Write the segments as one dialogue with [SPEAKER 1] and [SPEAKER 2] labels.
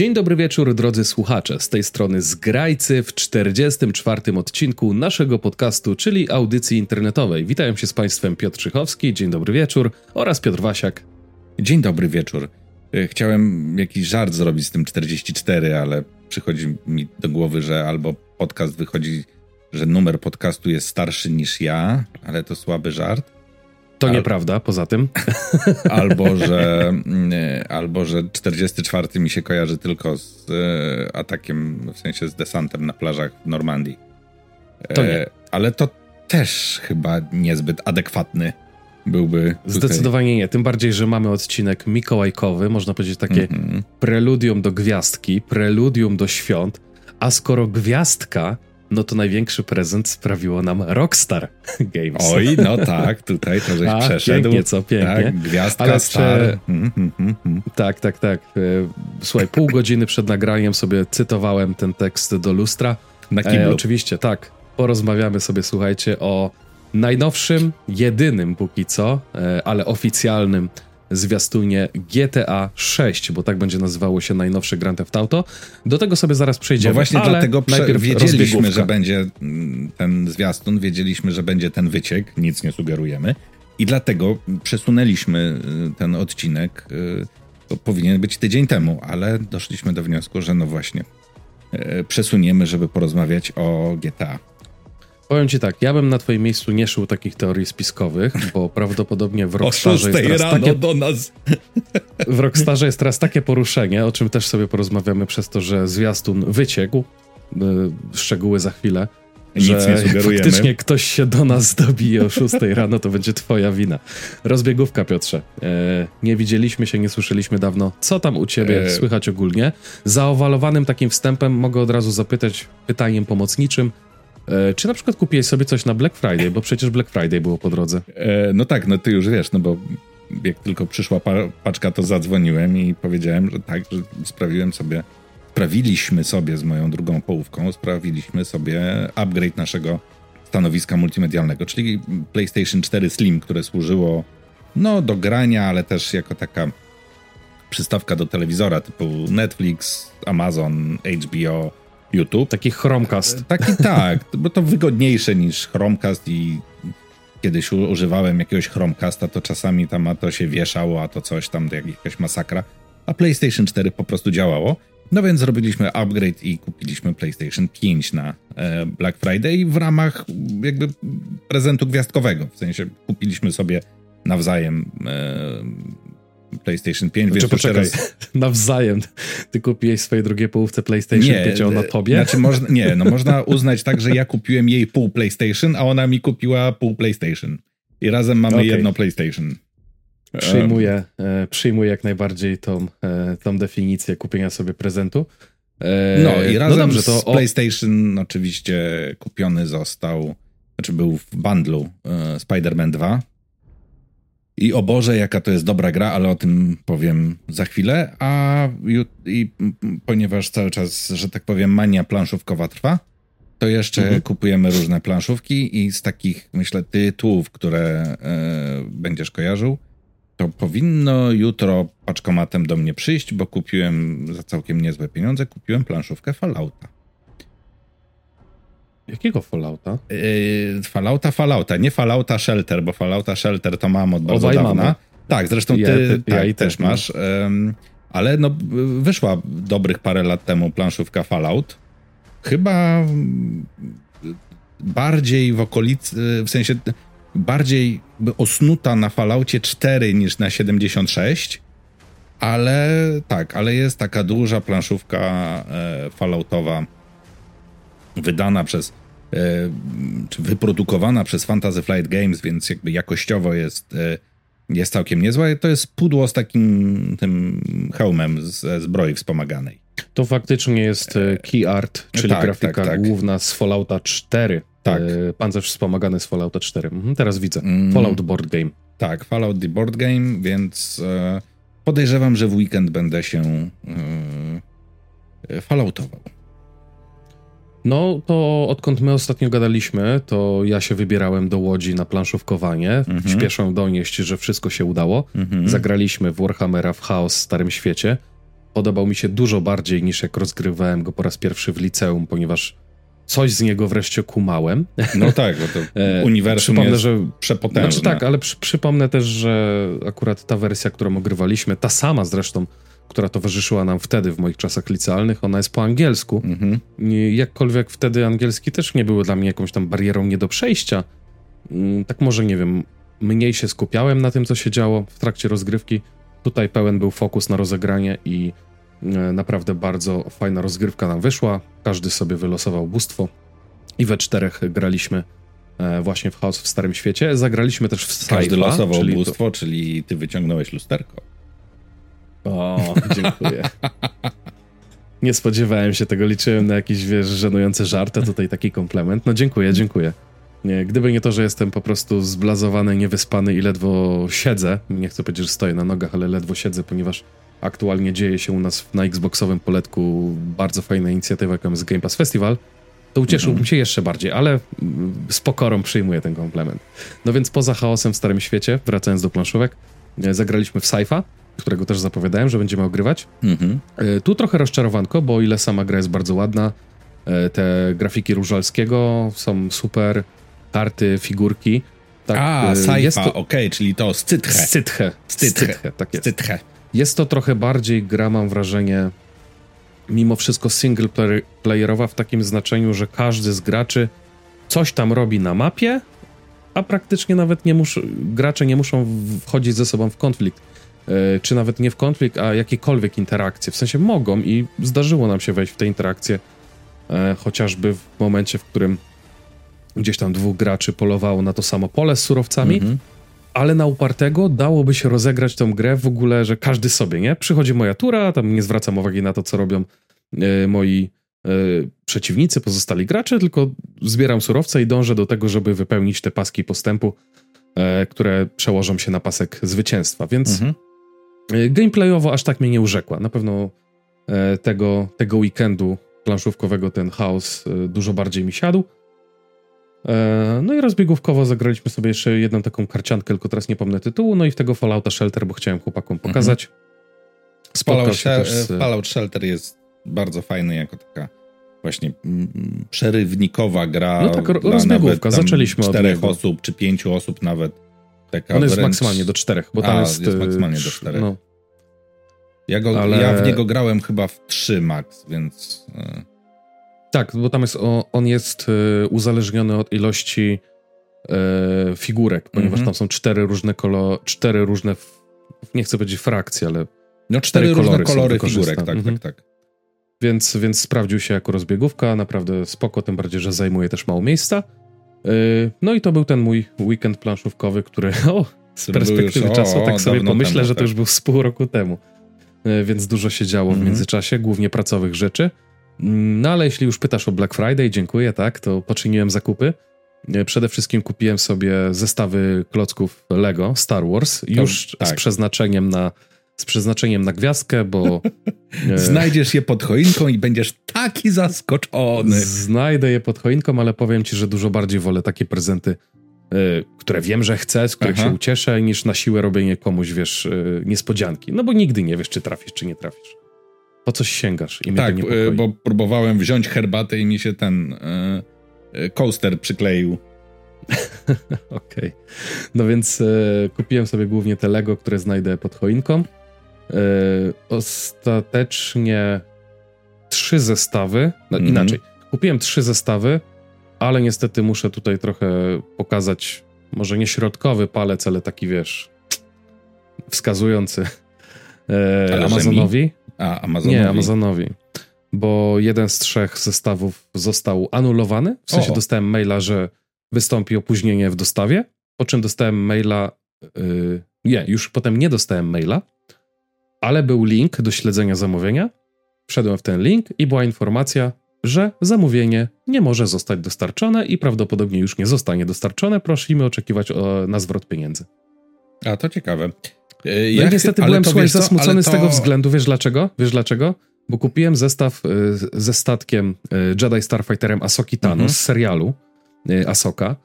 [SPEAKER 1] Dzień dobry wieczór, drodzy słuchacze. Z tej strony Zgrajcy w 44. odcinku naszego podcastu, czyli audycji internetowej. Witają się z Państwem Piotr Czychowski, dzień dobry wieczór, oraz Piotr Wasiak.
[SPEAKER 2] Dzień dobry wieczór. E, chciałem jakiś żart zrobić z tym 44, ale przychodzi mi do głowy, że albo podcast wychodzi, że numer podcastu jest starszy niż ja, ale to słaby żart
[SPEAKER 1] to Al... nieprawda, poza tym.
[SPEAKER 2] Albo że, mm, albo, że 44 mi się kojarzy tylko z e, atakiem, w sensie z desantem na plażach w Normandii.
[SPEAKER 1] To nie.
[SPEAKER 2] E, ale to też chyba niezbyt adekwatny byłby. Tutaj.
[SPEAKER 1] Zdecydowanie nie. Tym bardziej, że mamy odcinek mikołajkowy, można powiedzieć takie mm -hmm. preludium do gwiazdki, preludium do świąt. A skoro gwiazdka no to największy prezent sprawiło nam Rockstar Games.
[SPEAKER 2] Oj, no tak, tutaj to żeś A, przeszedł.
[SPEAKER 1] Pięknie, co pięknie.
[SPEAKER 2] Tak, gwiazdka, Ale star. Mm,
[SPEAKER 1] mm, mm, tak, tak, tak. E, słuchaj, pół godziny przed nagraniem sobie cytowałem ten tekst do lustra.
[SPEAKER 2] Na kiblu. E,
[SPEAKER 1] oczywiście, tak. Porozmawiamy sobie, słuchajcie, o najnowszym, jedynym póki co, e, ale oficjalnym zwiastunie GTA 6, bo tak będzie nazywało się najnowsze Grand Theft Auto. Do tego sobie zaraz przejdziemy.
[SPEAKER 2] Bo właśnie ale dlatego wiedzieliśmy, że będzie mm, ten zwiastun, wiedzieliśmy, że będzie ten wyciek, nic nie sugerujemy. I dlatego przesunęliśmy y, ten odcinek. Y, to powinien być tydzień temu, ale doszliśmy do wniosku, że no właśnie y, przesuniemy, żeby porozmawiać o GTA.
[SPEAKER 1] Powiem ci tak, ja bym na twoim miejscu nie szył takich teorii spiskowych, bo prawdopodobnie w Rockstarze jest teraz takie...
[SPEAKER 2] do nas.
[SPEAKER 1] W Rockstarze jest teraz takie poruszenie, o czym też sobie porozmawiamy przez to, że zwiastun wyciekł, y, szczegóły za chwilę,
[SPEAKER 2] Nic że nie sugerujemy.
[SPEAKER 1] faktycznie ktoś się do nas dobije o 6 rano, to będzie twoja wina. Rozbiegówka, Piotrze. E, nie widzieliśmy się, nie słyszeliśmy dawno. Co tam u ciebie e... słychać ogólnie? Zaowalowanym takim wstępem mogę od razu zapytać pytaniem pomocniczym. E, czy na przykład kupiłeś sobie coś na Black Friday, bo przecież Black Friday było po drodze.
[SPEAKER 2] E, no tak, no ty już wiesz, no bo jak tylko przyszła paczka, to zadzwoniłem i powiedziałem, że tak, że sprawiłem sobie, sprawiliśmy sobie z moją drugą połówką, sprawiliśmy sobie upgrade naszego stanowiska multimedialnego, czyli PlayStation 4 Slim, które służyło no do grania, ale też jako taka przystawka do telewizora typu Netflix, Amazon, HBO, YouTube.
[SPEAKER 1] Taki Chromecast.
[SPEAKER 2] E, taki tak, bo to wygodniejsze niż Chromecast i kiedyś używałem jakiegoś Chromecasta, to czasami tam a to się wieszało, a to coś tam, to jakaś masakra. A PlayStation 4 po prostu działało. No więc zrobiliśmy upgrade i kupiliśmy PlayStation 5 na e, Black Friday w ramach jakby prezentu gwiazdkowego. W sensie kupiliśmy sobie nawzajem e, PlayStation 5.
[SPEAKER 1] Znaczy, poczekaj, teraz... nawzajem. Ty kupiłeś swojej drugiej połówce PlayStation nie, 5, a ona tobie?
[SPEAKER 2] Znaczy, można, nie, no można uznać tak, że ja kupiłem jej pół PlayStation, a ona mi kupiła pół PlayStation. I razem mamy okay. jedno PlayStation.
[SPEAKER 1] Przyjmuję, e, przyjmuję jak najbardziej tą, e, tą definicję kupienia sobie prezentu.
[SPEAKER 2] E, no i no razem no dobrze, to z o... PlayStation oczywiście kupiony został, znaczy był w bundlu e, Spider-Man 2 i o Boże, jaka to jest dobra gra, ale o tym powiem za chwilę. A i, ponieważ cały czas, że tak powiem, mania planszówkowa trwa, to jeszcze mhm. kupujemy różne planszówki i z takich, myślę, tytułów, które e, będziesz kojarzył, to powinno jutro paczkomatem do mnie przyjść, bo kupiłem za całkiem niezłe pieniądze, kupiłem planszówkę Fallouta.
[SPEAKER 1] Jakiego Fallouta?
[SPEAKER 2] Yy, Fallouta, Fallouta, nie Fallouta Shelter, bo Fallouta Shelter to mam od bardzo Obaj dawna. Mamy. Tak, zresztą ty, ja, ty, tak, ja też masz. Um, ale no, wyszła dobrych parę lat temu planszówka Fallout. Chyba bardziej w okolicy, w sensie bardziej osnuta na Falloutie 4 niż na 76. Ale tak, ale jest taka duża planszówka e, Falloutowa wydana przez wyprodukowana przez Fantasy Flight Games, więc jakby jakościowo jest, e, jest całkiem niezła. To jest pudło z takim tym hełmem ze zbroi wspomaganej.
[SPEAKER 1] To faktycznie jest e, key art, czyli tak, grafika tak, tak. główna z Fallouta 4. Tak. Pancerz wspomagany z Fallouta 4. Mhm, teraz widzę. Mm. Fallout Board Game.
[SPEAKER 2] Tak, Fallout the Board Game, więc podejrzewam, że w weekend będę się falloutował.
[SPEAKER 1] No to odkąd my ostatnio gadaliśmy, to ja się wybierałem do Łodzi na planszówkowanie. Mhm. Śpieszę donieść, że wszystko się udało. Mhm. Zagraliśmy w Warhammera w Chaos w Starym Świecie. podobał mi się dużo bardziej niż jak rozgrywałem go po raz pierwszy w liceum, ponieważ coś z niego wreszcie kumałem.
[SPEAKER 2] No tak, bo to e, uniwersum przypomnę, jest że, przepotężne. Znaczy
[SPEAKER 1] tak, ale przy, przypomnę też, że akurat ta wersja, którą ogrywaliśmy, ta sama zresztą, która towarzyszyła nam wtedy w moich czasach licealnych, ona jest po angielsku. Mhm. Jakkolwiek wtedy angielski też nie był dla mnie jakąś tam barierą nie do przejścia. Mm, tak może, nie wiem, mniej się skupiałem na tym, co się działo w trakcie rozgrywki. Tutaj pełen był fokus na rozegranie i e, naprawdę bardzo fajna rozgrywka nam wyszła. Każdy sobie wylosował bóstwo i we czterech graliśmy e, właśnie w Chaos w Starym Świecie. Zagraliśmy też w
[SPEAKER 2] Skyfa, Każdy losował czyli bóstwo, to... czyli ty wyciągnąłeś lusterko.
[SPEAKER 1] O, dziękuję. Nie spodziewałem się tego, liczyłem na jakiś, wiesz, żenujący żart, a tutaj taki komplement. No dziękuję, dziękuję. Nie, gdyby nie to, że jestem po prostu zblazowany, niewyspany i ledwo siedzę, nie chcę powiedzieć, że stoję na nogach, ale ledwo siedzę, ponieważ aktualnie dzieje się u nas na Xboxowym poletku bardzo fajna inicjatywa, jaką jest Game Pass Festival, to ucieszyłbym mhm. się jeszcze bardziej, ale z pokorą przyjmuję ten komplement. No więc poza chaosem w Starym Świecie, wracając do planszówek, zagraliśmy w Saifa, którego też zapowiadałem, że będziemy ogrywać. Mhm. E, tu trochę rozczarowanko, bo o ile sama gra jest bardzo ładna, e, te grafiki Różalskiego są super, karty, figurki.
[SPEAKER 2] Tak, A, sci-fi, okej, okay, czyli to scytche.
[SPEAKER 1] Scytche.
[SPEAKER 2] Scytche,
[SPEAKER 1] tak jest. Scytche. Jest to trochę bardziej gra, mam wrażenie, mimo wszystko single playerowa w takim znaczeniu, że każdy z graczy coś tam robi na mapie, a praktycznie nawet nie muszą, gracze nie muszą wchodzić ze sobą w konflikt. E, czy nawet nie w konflikt, a jakiekolwiek interakcje. W sensie mogą i zdarzyło nam się wejść w te interakcje, e, chociażby w momencie, w którym gdzieś tam dwóch graczy polowało na to samo pole z surowcami, mhm. ale na upartego dałoby się rozegrać tę grę w ogóle, że każdy sobie, nie? Przychodzi moja tura, tam nie zwracam uwagi na to, co robią e, moi przeciwnicy, pozostali gracze, tylko zbieram surowce i dążę do tego, żeby wypełnić te paski postępu, które przełożą się na pasek zwycięstwa, więc mhm. E, gameplayowo aż tak mnie nie urzekła. Na pewno e, tego, tego weekendu planszówkowego ten chaos e, dużo bardziej mi siadł. E, no i rozbiegówkowo zagraliśmy sobie jeszcze jedną taką karciankę, tylko teraz nie pomnę tytułu, no i w tego Fallouta Shelter, bo chciałem chłopakom mhm. pokazać.
[SPEAKER 2] Fallout, z... Fallout Shelter jest bardzo fajny jako taka właśnie mm, przerywnikowa gra.
[SPEAKER 1] No tak, rozbiegówka, zaczęliśmy
[SPEAKER 2] od czterech osób, czy pięciu osób nawet.
[SPEAKER 1] Taka On jest wręcz... maksymalnie do czterech, bo tam A, jest...
[SPEAKER 2] jest maksymalnie do czterech. No. Ja, go, Ale... ja w niego grałem chyba w trzy max, więc... E,
[SPEAKER 1] tak, bo tam jest, on jest e, uzależniony od ilości e, figurek, ponieważ mm -hmm. tam są cztery różne kolory, cztery różne, nie chcę powiedzieć frakcje, ale
[SPEAKER 2] no cztery, cztery kolory, kolory figurek, tak, mm -hmm. tak, tak.
[SPEAKER 1] Więc, więc sprawdził się jako rozbiegówka, naprawdę spoko, tym bardziej, że zajmuje też mało miejsca. E, no i to był ten mój weekend planszówkowy, który o, z perspektywy już, czasu o, tak sobie pomyślę, temu, że to tak. już był z pół roku temu. Więc dużo się działo mm -hmm. w mhm. międzyczasie, głównie pracowych rzeczy. No ale jeśli już pytasz o Black Friday, dziękuję, tak, to poczyniłem zakupy. E, przede wszystkim kupiłem sobie zestawy klocków Lego Star Wars, już tak. z przeznaczeniem na z przeznaczeniem na gwiazdkę, bo...
[SPEAKER 2] E, Znajdziesz je pod choinką i będziesz taki zaskoczony.
[SPEAKER 1] Znajdę je pod choinką, ale powiem ci, że dużo bardziej wolę takie prezenty, e, które wiem, że chcę, z których Aha. się ucieszę, niż na siłę robienie komuś, wiesz, niespodzianki. No bo nigdy nie wiesz, czy trafisz, czy nie trafisz po coś sięgasz i mnie
[SPEAKER 2] tak, to bo próbowałem wziąć herbatę i mi się ten e, e coaster przykleił.
[SPEAKER 1] Okej. Okay. No więc e, kupiłem sobie głównie te Lego, które znajdę pod choinką. E, ostatecznie trzy zestawy, no mm. inaczej. Kupiłem trzy zestawy, ale niestety muszę tutaj trochę pokazać, może nie środkowy palec, ale taki wiesz, wskazujący e, Amazonowi.
[SPEAKER 2] A, Amazonowi?
[SPEAKER 1] Nie, Amazonowi. Bo jeden z trzech zestawów został anulowany. W sensie o. dostałem maila, że wystąpi opóźnienie w dostawie, po czym dostałem maila. Yy, nie, już potem nie dostałem maila, ale był link do śledzenia zamówienia. Wszedłem w ten link i była informacja, że zamówienie nie może zostać dostarczone i prawdopodobnie już nie zostanie dostarczone. Prosimy oczekiwać o, na zwrot pieniędzy.
[SPEAKER 2] A to ciekawe.
[SPEAKER 1] E, no ja niestety byłem słuchaj, zasmucony to... z tego względu. Wiesz dlaczego? Wiesz dlaczego? Bo kupiłem zestaw e, ze statkiem e, Jedi Starfighterem Asoki Tano mhm. z serialu Asoka.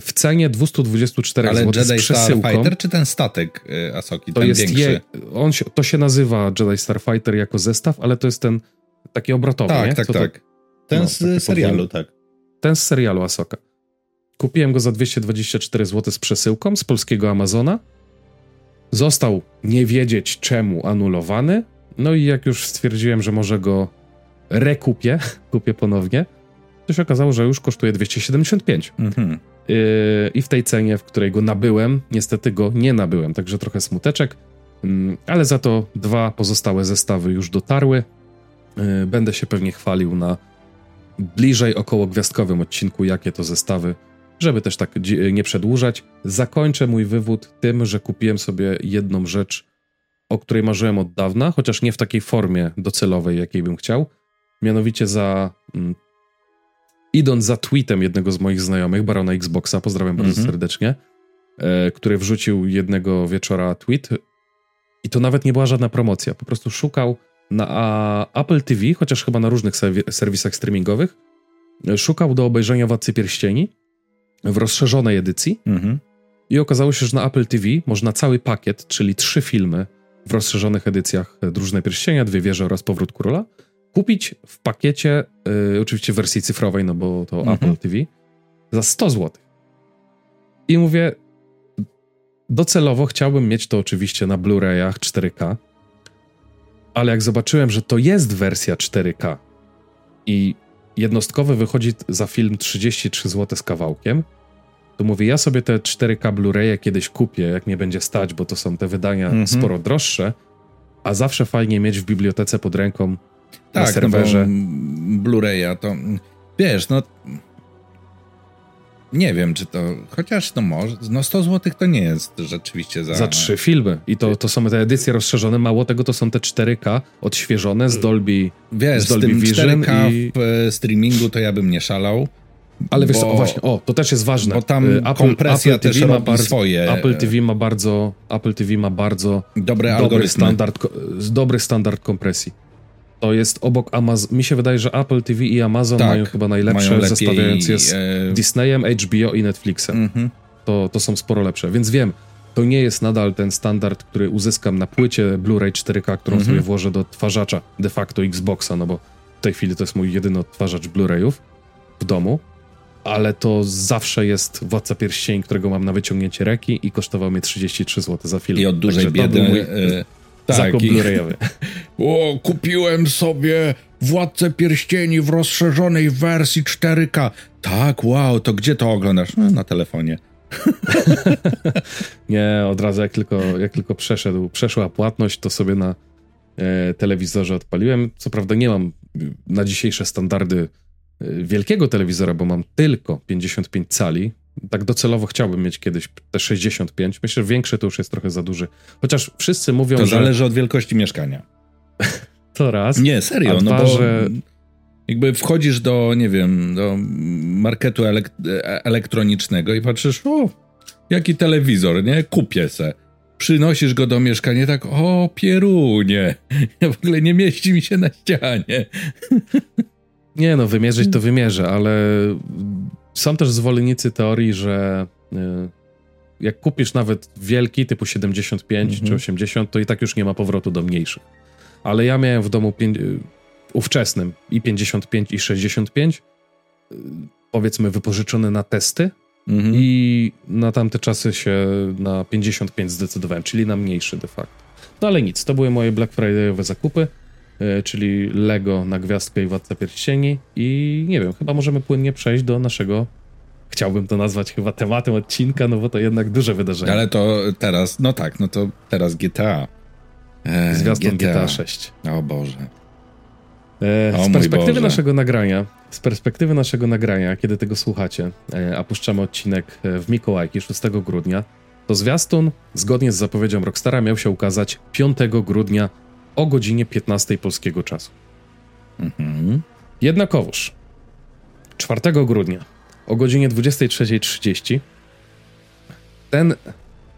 [SPEAKER 1] W cenie 224
[SPEAKER 2] Ale
[SPEAKER 1] zł
[SPEAKER 2] Jedi
[SPEAKER 1] z przesyłką.
[SPEAKER 2] Starfighter czy ten statek y, Asoki,
[SPEAKER 1] to
[SPEAKER 2] ten
[SPEAKER 1] jest
[SPEAKER 2] większy?
[SPEAKER 1] Je, on się, to się nazywa Jedi Starfighter jako zestaw, ale to jest ten taki obrotowy,
[SPEAKER 2] tak,
[SPEAKER 1] nie?
[SPEAKER 2] Tak,
[SPEAKER 1] Co
[SPEAKER 2] tak, Ten
[SPEAKER 1] no,
[SPEAKER 2] z serialu, tak.
[SPEAKER 1] Ten z serialu Asoka. Kupiłem go za 224 zł z przesyłką z polskiego Amazona. Został nie wiedzieć czemu anulowany. No i jak już stwierdziłem, że może go rekupię, kupię ponownie, to się okazało, że już kosztuje 275. Mhm. Yy, I w tej cenie, w której go nabyłem, niestety go nie nabyłem, także trochę smuteczek, yy, ale za to dwa pozostałe zestawy już dotarły. Yy, będę się pewnie chwalił na bliżej około gwiazdkowym odcinku, jakie to zestawy, żeby też tak nie przedłużać. Zakończę mój wywód tym, że kupiłem sobie jedną rzecz, o której marzyłem od dawna, chociaż nie w takiej formie docelowej, jakiej bym chciał. Mianowicie za mm, idąc za tweetem jednego z moich znajomych, Barona Xboxa, pozdrawiam bardzo mm -hmm. serdecznie, e, który wrzucił jednego wieczora tweet i to nawet nie była żadna promocja, po prostu szukał na a, Apple TV, chociaż chyba na różnych serwisach streamingowych, e, szukał do obejrzenia Władcy Pierścieni w rozszerzonej edycji mm -hmm. i okazało się, że na Apple TV można cały pakiet, czyli trzy filmy w rozszerzonych edycjach Drużyny Pierścienia, Dwie Wieże oraz Powrót Króla, kupić w pakiecie, y, oczywiście w wersji cyfrowej, no bo to mhm. Apple TV, za 100 zł. I mówię, docelowo chciałbym mieć to oczywiście na Blu-rayach 4K, ale jak zobaczyłem, że to jest wersja 4K i jednostkowy wychodzi za film 33 zł z kawałkiem, to mówię, ja sobie te 4K Blu-raye kiedyś kupię, jak mnie będzie stać, bo to są te wydania mhm. sporo droższe, a zawsze fajnie mieć w bibliotece pod ręką tak, na serwerze.
[SPEAKER 2] No Blu-raya to wiesz, no nie wiem, czy to, chociaż no może, no 100 zł to nie jest rzeczywiście za...
[SPEAKER 1] Za trzy filmy i to, to są te edycje rozszerzone, mało tego to są te 4K odświeżone z Dolby
[SPEAKER 2] Wiesz,
[SPEAKER 1] z Dolby
[SPEAKER 2] z tym
[SPEAKER 1] Vision
[SPEAKER 2] 4K i... w e, streamingu to ja bym nie szalał.
[SPEAKER 1] Ale wiesz, bo, właśnie, o, to też jest ważne.
[SPEAKER 2] Bo tam y, Apple, kompresja Apple też ma bardzo, swoje.
[SPEAKER 1] Apple TV ma bardzo, Apple TV ma bardzo
[SPEAKER 2] dobry,
[SPEAKER 1] dobry standard, dobry standard kompresji. To jest obok Amazon. Mi się wydaje, że Apple TV i Amazon tak, mają chyba najlepsze, mają zestawiając je z e... Disneyem, HBO i Netflixem. Mhm. To, to są sporo lepsze. Więc wiem, to nie jest nadal ten standard, który uzyskam na płycie Blu-ray 4K, którą mhm. sobie włożę do odtwarzacza de facto Xboxa, no bo w tej chwili to jest mój jedyny odtwarzacz Blu-rayów w domu ale to zawsze jest Władca Pierścieni, którego mam na wyciągnięcie reki i kosztował mnie 33 zł za film.
[SPEAKER 2] I od dużej Także biedy... Mój...
[SPEAKER 1] Tak, i...
[SPEAKER 2] O, kupiłem sobie Władcę Pierścieni w rozszerzonej wersji 4K. Tak, wow, to gdzie to oglądasz? No, na telefonie.
[SPEAKER 1] nie, od razu jak tylko, jak tylko przeszedł, przeszła płatność, to sobie na e, telewizorze odpaliłem. Co prawda nie mam na dzisiejsze standardy Y, wielkiego telewizora, bo mam tylko 55 cali. Tak docelowo chciałbym mieć kiedyś te 65. Myślę, że większy to już jest trochę za duży. Chociaż wszyscy mówią,
[SPEAKER 2] to
[SPEAKER 1] że...
[SPEAKER 2] To zależy od wielkości mieszkania.
[SPEAKER 1] to raz.
[SPEAKER 2] Nie, serio, no bo że... jakby wchodzisz do, nie wiem, do marketu elek elektronicznego i patrzysz, o, jaki telewizor, nie? Kupię se. Przynosisz go do mieszkania tak, o, pierunie, w ogóle nie mieści mi się na ścianie.
[SPEAKER 1] Nie no, wymierzyć to wymierzę, ale są też zwolennicy teorii, że y, jak kupisz nawet wielki, typu 75 mhm. czy 80, to i tak już nie ma powrotu do mniejszych. Ale ja miałem w domu y, ówczesnym i 55 i 65, y, powiedzmy wypożyczone na testy mhm. i na tamte czasy się na 55 zdecydowałem, czyli na mniejszy de facto. No ale nic, to były moje Black Friday'owe zakupy. E, czyli Lego na Gwiazdkę i Władca Pierścieni i nie wiem, chyba możemy płynnie przejść do naszego chciałbym to nazwać chyba tematem odcinka, no bo to jednak duże wydarzenie.
[SPEAKER 2] Ale to teraz, no tak, no to teraz GTA.
[SPEAKER 1] E, Zwiastun GTA. GTA 6.
[SPEAKER 2] O Boże.
[SPEAKER 1] E, z perspektywy Boże. naszego nagrania, z perspektywy naszego nagrania, kiedy tego słuchacie, e, a puszczamy odcinek e, w Mikołajki 6 grudnia, to zwiastun, zgodnie z zapowiedzią Rockstara, miał się ukazać 5 grudnia o godzinie 15 polskiego czasu. Mhm. Jednakowoż 4 grudnia o godzinie 23.30 ten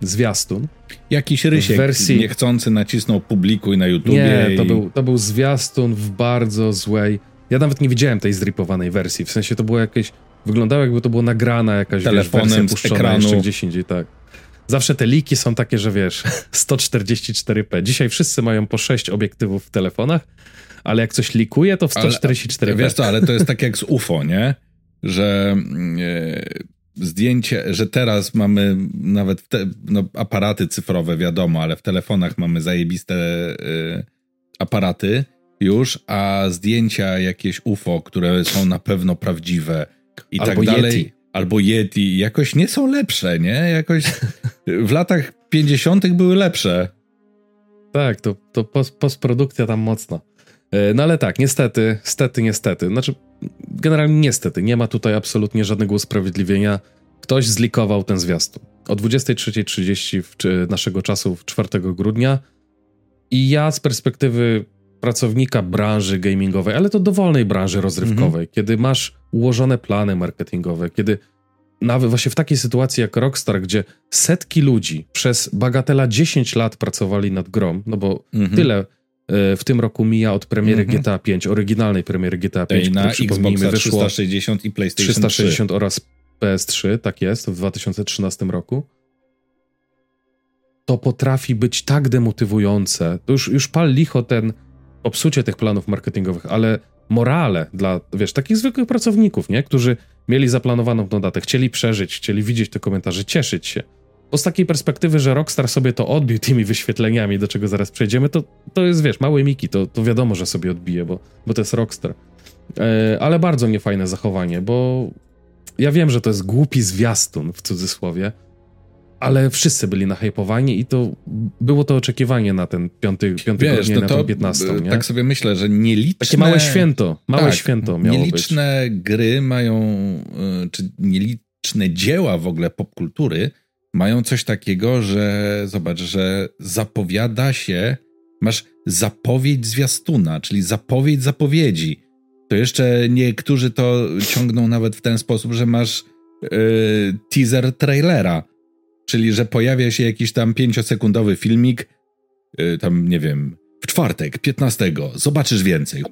[SPEAKER 1] zwiastun
[SPEAKER 2] Jakiś rysiek wersji... niechcący nacisnął publikuj na YouTubie.
[SPEAKER 1] Nie, i... to, był, to był zwiastun w bardzo złej... Ja nawet nie widziałem tej zripowanej wersji, w sensie to było jakieś wyglądało jakby to było nagrana jakaś
[SPEAKER 2] Telefonem
[SPEAKER 1] wiesz, z ekranu. jeszcze gdzieś indziej, tak. Zawsze te liki są takie, że wiesz, 144p. Dzisiaj wszyscy mają po 6 obiektywów w telefonach, ale jak coś likuje, to w 144p. Ale,
[SPEAKER 2] wiesz co, ale to jest tak jak z UFO, nie? Że e, zdjęcie, że teraz mamy nawet te, no, aparaty cyfrowe, wiadomo, ale w telefonach mamy zajebiste e, aparaty już, a zdjęcia jakieś UFO, które są na pewno prawdziwe i Albo tak dalej. Yeti albo Yeti jakoś nie są lepsze, nie? Jakoś w latach 50. były lepsze.
[SPEAKER 1] Tak, to, to postprodukcja tam mocno. E, no ale tak, niestety, stety, niestety. Znaczy, generalnie niestety, nie ma tutaj absolutnie żadnego usprawiedliwienia. Ktoś zlikował ten zwiastun. O 23.30 naszego czasu, w 4 grudnia. I ja z perspektywy pracownika branży gamingowej, ale to dowolnej branży rozrywkowej, mhm. kiedy masz ułożone plany marketingowe, kiedy nawet właśnie w takiej sytuacji jak Rockstar, gdzie setki ludzi przez bagatela 10 lat pracowali nad grom, no bo mhm. tyle e, w tym roku mija od premiery mhm. GTA 5, oryginalnej premiery GTA 5,
[SPEAKER 2] na Xboxa 360 i PlayStation
[SPEAKER 1] 360 3. oraz PS3, tak jest, w 2013 roku. To potrafi być tak demotywujące. To już, już pal licho ten popsucie tych planów marketingowych, ale morale dla, wiesz, takich zwykłych pracowników, nie? Którzy mieli zaplanowaną tą datę, chcieli przeżyć, chcieli widzieć te komentarze, cieszyć się. Bo z takiej perspektywy, że Rockstar sobie to odbił tymi wyświetleniami, do czego zaraz przejdziemy, to, to jest, wiesz, małe miki, to, to wiadomo, że sobie odbije, bo, bo to jest Rockstar. E, ale bardzo niefajne zachowanie, bo ja wiem, że to jest głupi zwiastun, w cudzysłowie, ale wszyscy byli nahypowani i to było to oczekiwanie na ten piąty, piąty Wiesz, no na tą 15. Nie?
[SPEAKER 2] Tak sobie myślę, że nieliczne...
[SPEAKER 1] Takie małe święto, małe tak, święto miało
[SPEAKER 2] nieliczne
[SPEAKER 1] być.
[SPEAKER 2] gry mają, y, czy nieliczne dzieła w ogóle popkultury mają coś takiego, że zobacz, że zapowiada się, masz zapowiedź zwiastuna, czyli zapowiedź zapowiedzi. To jeszcze niektórzy to ciągną nawet w ten sposób, że masz yy, teaser trailera Czyli, że pojawia się jakiś tam pięciosekundowy filmik, yy, tam nie wiem, w czwartek, 15, zobaczysz więcej.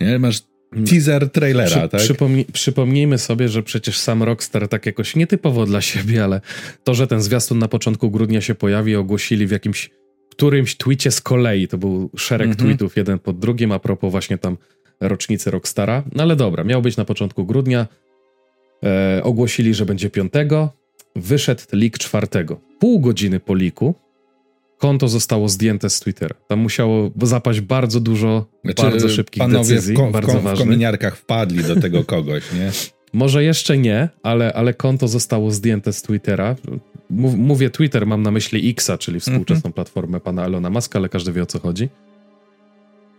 [SPEAKER 2] Nie, masz teaser trailera, Przy, tak?
[SPEAKER 1] Przypomnij, przypomnijmy sobie, że przecież sam Rockstar tak jakoś nietypowo dla siebie, ale to, że ten zwiastun na początku grudnia się pojawi, ogłosili w jakimś którymś tweetie z kolei. To był szereg -hmm. tweetów, jeden pod drugim, a propos właśnie tam rocznicy Rockstara. No ale dobra, miał być na początku grudnia. E, ogłosili, że będzie 5 wyszedł lik czwartego. Pół godziny po liku konto zostało zdjęte z Twittera. Tam musiało zapaść bardzo dużo znaczy, bardzo szybkich panowie decyzji, w, bardzo w, ważnych.
[SPEAKER 2] w kominiarkach wpadli do tego kogoś, nie?
[SPEAKER 1] Może jeszcze nie, ale, ale konto zostało zdjęte z Twittera. mówię Twitter, mam na myśli Xa, czyli współczesną mm -hmm. platformę pana Elona Muska, ale każdy wie o co chodzi.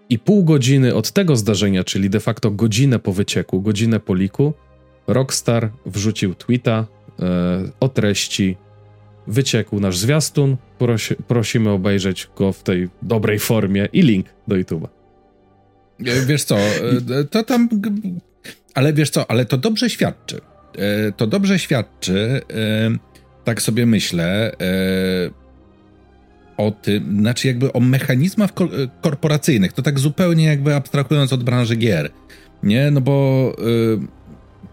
[SPEAKER 1] I pół godziny od tego zdarzenia, czyli de facto godzinę po wycieku, godzinę po liku, Rockstar wrzucił tweeta, o treści wyciekł nasz zwiastun. Prosi, prosimy obejrzeć go w tej dobrej formie i link do YouTube'a.
[SPEAKER 2] E, wiesz co, e, to tam. Ale wiesz co, ale to dobrze świadczy. To dobrze świadczy, tak sobie myślę, o tym, znaczy jakby o mechanizmach korporacyjnych. To tak zupełnie jakby abstrahując od branży gier. Nie, no bo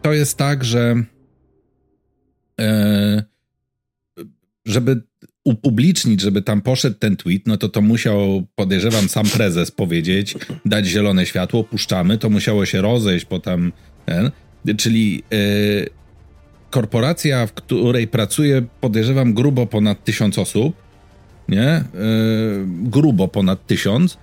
[SPEAKER 2] to jest tak, że E, żeby upublicznić, żeby tam poszedł ten tweet, no to to musiał, podejrzewam, sam prezes powiedzieć, dać zielone światło, puszczamy, to musiało się rozejść potem, ten, czyli e, korporacja, w której pracuje, podejrzewam, grubo ponad tysiąc osób, nie, e, grubo ponad tysiąc,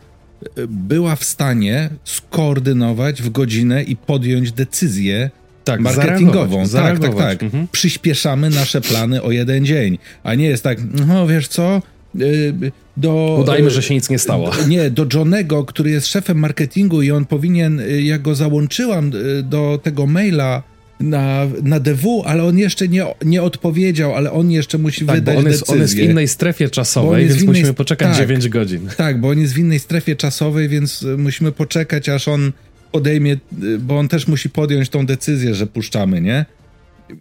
[SPEAKER 2] była w stanie skoordynować w godzinę i podjąć decyzję, tak, marketingową. Zareagować, tak, tak, tak. Mhm. Przyspieszamy nasze plany o jeden dzień, a nie jest tak, no wiesz co, y, do...
[SPEAKER 1] Udajmy, że się nic nie stało.
[SPEAKER 2] Nie, do Johnego, który jest szefem marketingu i on powinien, y, ja go załączyłam y, do tego maila na, na DW, ale on jeszcze nie, nie odpowiedział, ale on jeszcze musi tak, wydać
[SPEAKER 1] on jest,
[SPEAKER 2] decyzję.
[SPEAKER 1] On jest w innej strefie czasowej, więc innej, musimy poczekać tak, 9 godzin.
[SPEAKER 2] Tak, bo on jest w innej strefie czasowej, więc musimy poczekać, aż on podejmie, bo on też musi podjąć tą decyzję, że puszczamy, nie?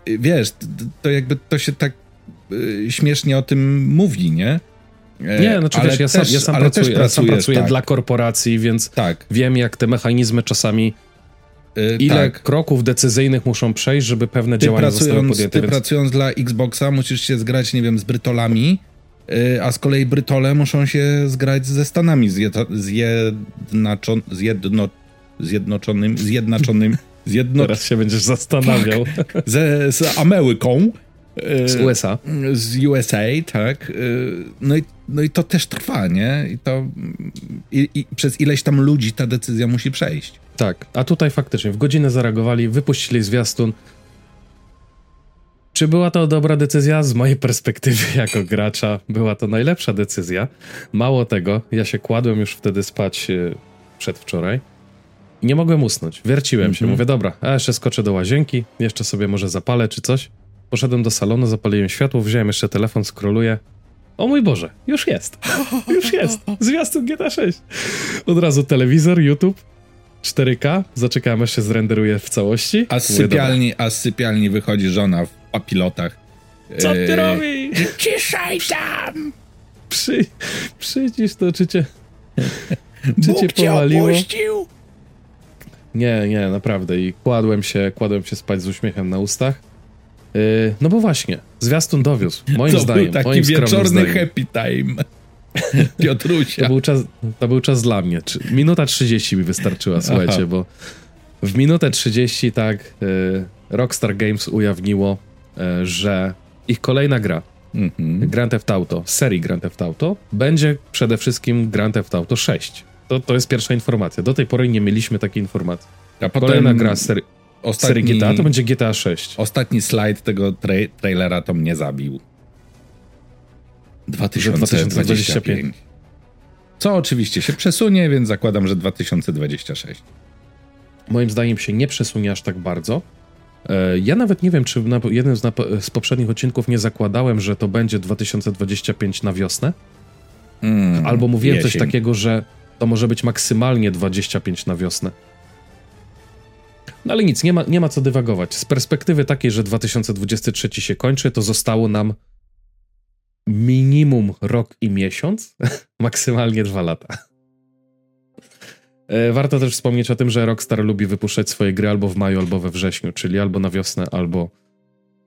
[SPEAKER 2] Wiesz, to jakby to się tak y, śmiesznie o tym mówi, nie?
[SPEAKER 1] E, nie, znaczy ale wiesz, ja sam, ja sam pracuję, ja sam pracuję tak. dla korporacji, więc tak. wiem, jak te mechanizmy czasami Yy, Ile tak. kroków decyzyjnych muszą przejść, żeby pewne ty działania zostały podjęte?
[SPEAKER 2] Ty więc... pracując dla Xboxa musisz się zgrać, nie wiem, z Brytolami, yy, a z kolei Brytole muszą się zgrać ze Stanami zjednaczon, zjedno, zjednoczonym, zjednaczonym, zjedno...
[SPEAKER 1] Teraz się będziesz zastanawiał.
[SPEAKER 2] Tak, ze, z Ameryką.
[SPEAKER 1] Z USA.
[SPEAKER 2] Z USA, tak. No i, no i to też trwa, nie? I to i, i przez ileś tam ludzi ta decyzja musi przejść.
[SPEAKER 1] Tak, a tutaj faktycznie w godzinę zareagowali, wypuścili zwiastun. Czy była to dobra decyzja? Z mojej perspektywy jako gracza była to najlepsza decyzja. Mało tego, ja się kładłem już wtedy spać e, przedwczoraj nie mogłem usnąć. Wierciłem mm -hmm. się, mhm. mówię, dobra, a jeszcze skoczę do łazienki, jeszcze sobie może zapalę czy coś. Poszedłem do salonu, zapaliłem światło, wziąłem jeszcze telefon, skroluję. O mój Boże, już jest. Już jest. Zwiastun GTA 6. Od razu telewizor, YouTube, 4K, zaczekałem aż się zrenderuje w całości.
[SPEAKER 2] A z, sypialni, a z sypialni wychodzi żona w papilotach.
[SPEAKER 1] Co ty eee, robisz?
[SPEAKER 2] Ciszaj tam!
[SPEAKER 1] Przy, przycisz to, czy cię, czy cię powaliło? Nie, nie, naprawdę. I kładłem się, kładłem się spać z uśmiechem na ustach. Yy, no bo właśnie, zwiastun dowiózł, moim
[SPEAKER 2] to
[SPEAKER 1] zdaniem.
[SPEAKER 2] Był taki wieczorny
[SPEAKER 1] zdaniem.
[SPEAKER 2] happy time. Piotrusia.
[SPEAKER 1] To był, czas, to był czas dla mnie. Minuta 30 mi wystarczyła, słuchajcie, Aha. bo w minutę 30 tak yy, Rockstar Games ujawniło, yy, że ich kolejna gra, mm-hmm. Grand Theft Auto, serii Grand Theft Auto, będzie przede wszystkim Grand Theft Auto 6. To, to jest pierwsza informacja. Do tej pory nie mieliśmy takiej informacji. A potem... Kolejna gra Ostatni, serii GTA to będzie GTA 6.
[SPEAKER 2] Ostatni slajd tego tra trailera to mnie zabił. 2025. Co oczywiście się przesunie, więc zakładam, że 2026.
[SPEAKER 1] Moim zdaniem się nie przesunie aż tak bardzo. E, ja nawet nie wiem, czy na jednym z, z, poprzednich odcinków nie zakładałem, że to będzie 2025 na wiosnę. Mm, Albo mówiłem jesień. coś takiego, że to może być maksymalnie 25 na wiosnę. No ale nic, nie ma, nie ma co dywagować. Z perspektywy takiej, że 2023 się kończy, to zostało nam minimum rok i miesiąc, maksymalnie dwa lata. E, warto też wspomnieć o tym, że Rockstar lubi wypuszczać swoje gry albo w maju, albo we wrześniu, czyli albo na wiosnę, albo,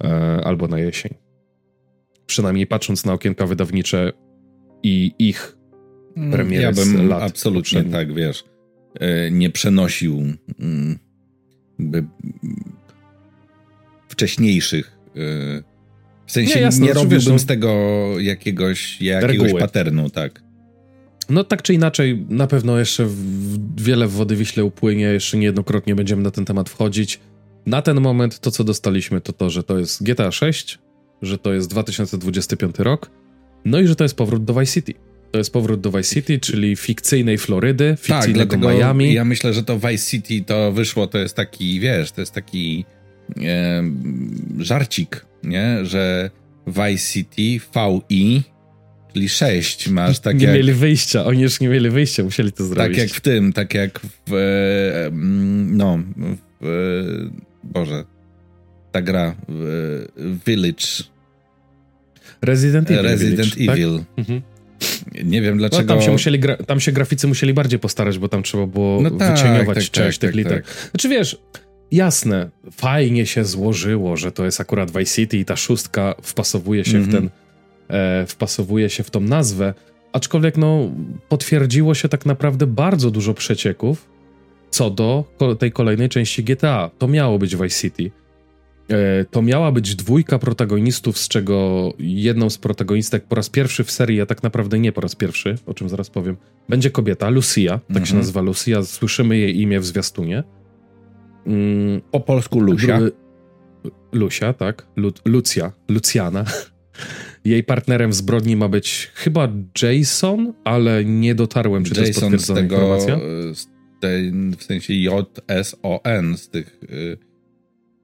[SPEAKER 1] e, albo na jesień. Przynajmniej patrząc na okienka wydawnicze i ich premiery
[SPEAKER 2] Ja bym lat absolutnie tak, wiesz, e, nie przenosił mm, jakby wcześniejszych. Y, w sensie nie, jasne, nie robiłbym z tego jakiegoś, jakiegoś paternu, tak.
[SPEAKER 1] No tak czy inaczej, na pewno jeszcze wiele wody Wiśle upłynie, jeszcze niejednokrotnie będziemy na ten temat wchodzić. Na ten moment to, co dostaliśmy, to to, że to jest GTA 6, że to jest 2025 rok, no i że to jest powrót do Vice City. To jest powrót do Vice City, czyli fikcyjnej Florydy, tak, fikcyjnego tak, Miami.
[SPEAKER 2] Ja myślę, że to Vice City to wyszło, to jest taki, wiesz, to jest taki e, żarcik, nie? Że Vice City, VI, czyli 6 masz tak
[SPEAKER 1] Nie
[SPEAKER 2] jak,
[SPEAKER 1] mieli wyjścia, oni już nie mieli wyjścia, musieli to zrobić.
[SPEAKER 2] Tak jak w tym, tak jak w, e, no, w, e, Boże, ta gra, w, Village.
[SPEAKER 1] Resident Evil.
[SPEAKER 2] Resident Village, Evil. Tak? Mhm. Nie wiem dlaczego.
[SPEAKER 1] No, tam, się musieli tam się graficy musieli bardziej postarać, bo tam trzeba było no tak, wycieniować tak, część tak, tych tak, liter. Tak. Znaczy wiesz, jasne, fajnie się złożyło, że to jest akurat Vice City i ta szóstka wpasowuje się mm -hmm. w mhm. ten, e, wpasowuje się w tą nazwę, aczkolwiek no potwierdziło się tak naprawdę bardzo dużo przecieków co do tej kolejnej części GTA. To miało być Vice City. E, to miała być dwójka protagonistów, z czego jedną z protagonistek po raz pierwszy w serii, a tak naprawdę nie po raz pierwszy, o czym zaraz powiem, będzie kobieta, Lucia, tak mhm. się nazywa Lucia, słyszymy jej imię w zwiastunie.
[SPEAKER 2] Mm, po polsku Lucia.
[SPEAKER 1] Lucia, tak. Lu Lucja, Lucjana. Jej partnerem w zbrodni ma być chyba Jason, ale nie dotarłem, czy Jason to jest potwierdzona z tego, informacja.
[SPEAKER 2] Z tej, w sensie J-S-O-N, z tych... Y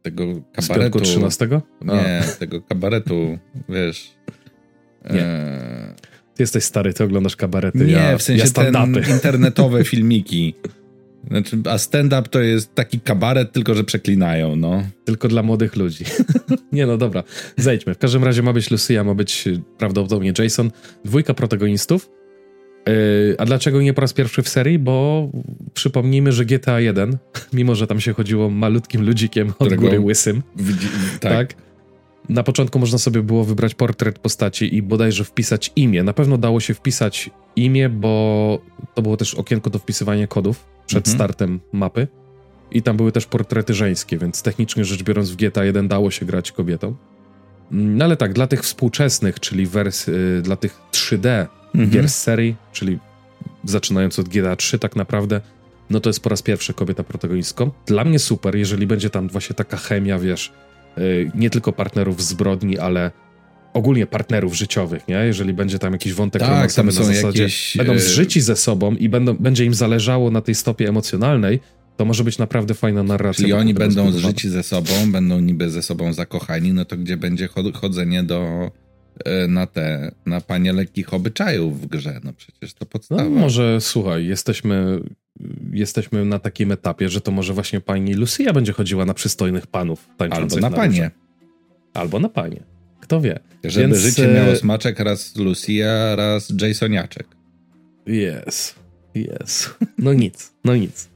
[SPEAKER 2] tego kabaretu.
[SPEAKER 1] Z 13?
[SPEAKER 2] Nie, tego kabaretu, wiesz.
[SPEAKER 1] Nie. E... Ty jesteś stary, ty oglądasz kabarety.
[SPEAKER 2] Nie,
[SPEAKER 1] ja,
[SPEAKER 2] w sensie
[SPEAKER 1] ja
[SPEAKER 2] internetowe filmiki. Znaczy, a stand-up to jest taki kabaret, tylko że przeklinają, no.
[SPEAKER 1] Tylko dla młodych ludzi. nie no, dobra, zejdźmy. W każdym razie ma być Lucia, ma być prawdopodobnie Jason. Dwójka protagonistów. a dlaczego nie po raz pierwszy w serii? Bo przypomnijmy, że GTA 1, mimo że tam się chodziło malutkim ludzikiem od góry łysym, Widzi... tak. tak na początku można sobie było wybrać portret postaci i bodajże wpisać imię. Na pewno dało się wpisać imię, bo to było też okienko do wpisywania kodów przed mhm. startem mapy. I tam były też portrety żeńskie, więc technicznie rzecz biorąc w GTA 1 dało się grać kobietą. No ale tak, dla tych współczesnych, czyli wers, y, dla tych 3D mhm. gier z serii, czyli zaczynając od GTA 3 tak naprawdę, no to jest po raz pierwszy kobieta protagonistką. Dla mnie super, jeżeli będzie tam właśnie taka chemia, wiesz, Y, nie tylko partnerów zbrodni, ale ogólnie partnerów życiowych, nie? Jeżeli będzie tam jakiś wątek tak, romansowy na zasadzie, jakieś... będą y, zżyci ze sobą i będą, będzie im zależało na tej stopie emocjonalnej, to może być naprawdę fajna narracja.
[SPEAKER 2] Czyli oni będą zżyci ze sobą, będą niby ze sobą zakochani, no to gdzie będzie chodzenie do na te, na panie lekkich obyczajów w grze, no przecież to podstawa. No
[SPEAKER 1] może, słuchaj, jesteśmy jesteśmy na takim etapie, że to może właśnie pani Lucia będzie chodziła na przystojnych panów
[SPEAKER 2] tańczących Albo na, na panie.
[SPEAKER 1] Albo na panie. Kto wie.
[SPEAKER 2] Żeby Więc... życie miało smaczek, raz Lucia, raz Jasoniaczek.
[SPEAKER 1] Jest. Jest. No nic, no nic.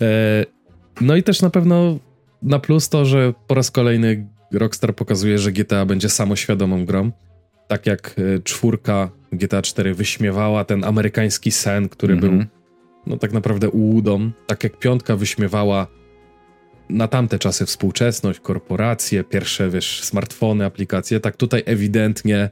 [SPEAKER 1] E, no i też na pewno na plus to, że po raz kolejny Rockstar pokazuje, że GTA będzie samoświadomą grą. Tak jak e, czwórka GTA 4 wyśmiewała ten amerykański sen, który był no tak naprawdę ułudą, tak jak piątka wyśmiewała na tamte czasy współczesność, korporacje, pierwsze, wiesz, smartfony, aplikacje, tak tutaj ewidentnie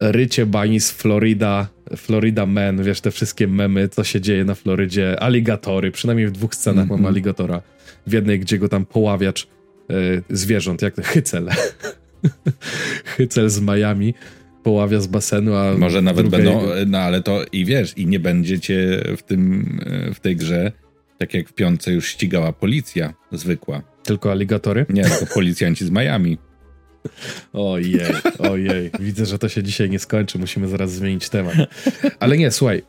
[SPEAKER 1] rycie bani z Florida, Florida Man, wiesz, te wszystkie memy, co się dzieje na Florydzie, aligatory, przynajmniej w dwóch scenach mm -hmm. mam mhm. aligatora. W jednej, gdzie go tam poławiacz y, zwierząt, jak to, hycel. z Miami poławia z basenu, a
[SPEAKER 2] Może nawet drugiej... będą, no ale to i wiesz, i nie będziecie w tym, w tej grze, tak jak w piątce już ścigała policja zwykła.
[SPEAKER 1] Tylko aligatory?
[SPEAKER 2] Nie, tylko policjanci z Miami.
[SPEAKER 1] Ojej, ojej. Widzę, że to się dzisiaj nie skończy. Musimy zaraz zmienić temat. Ale nie, słuchaj.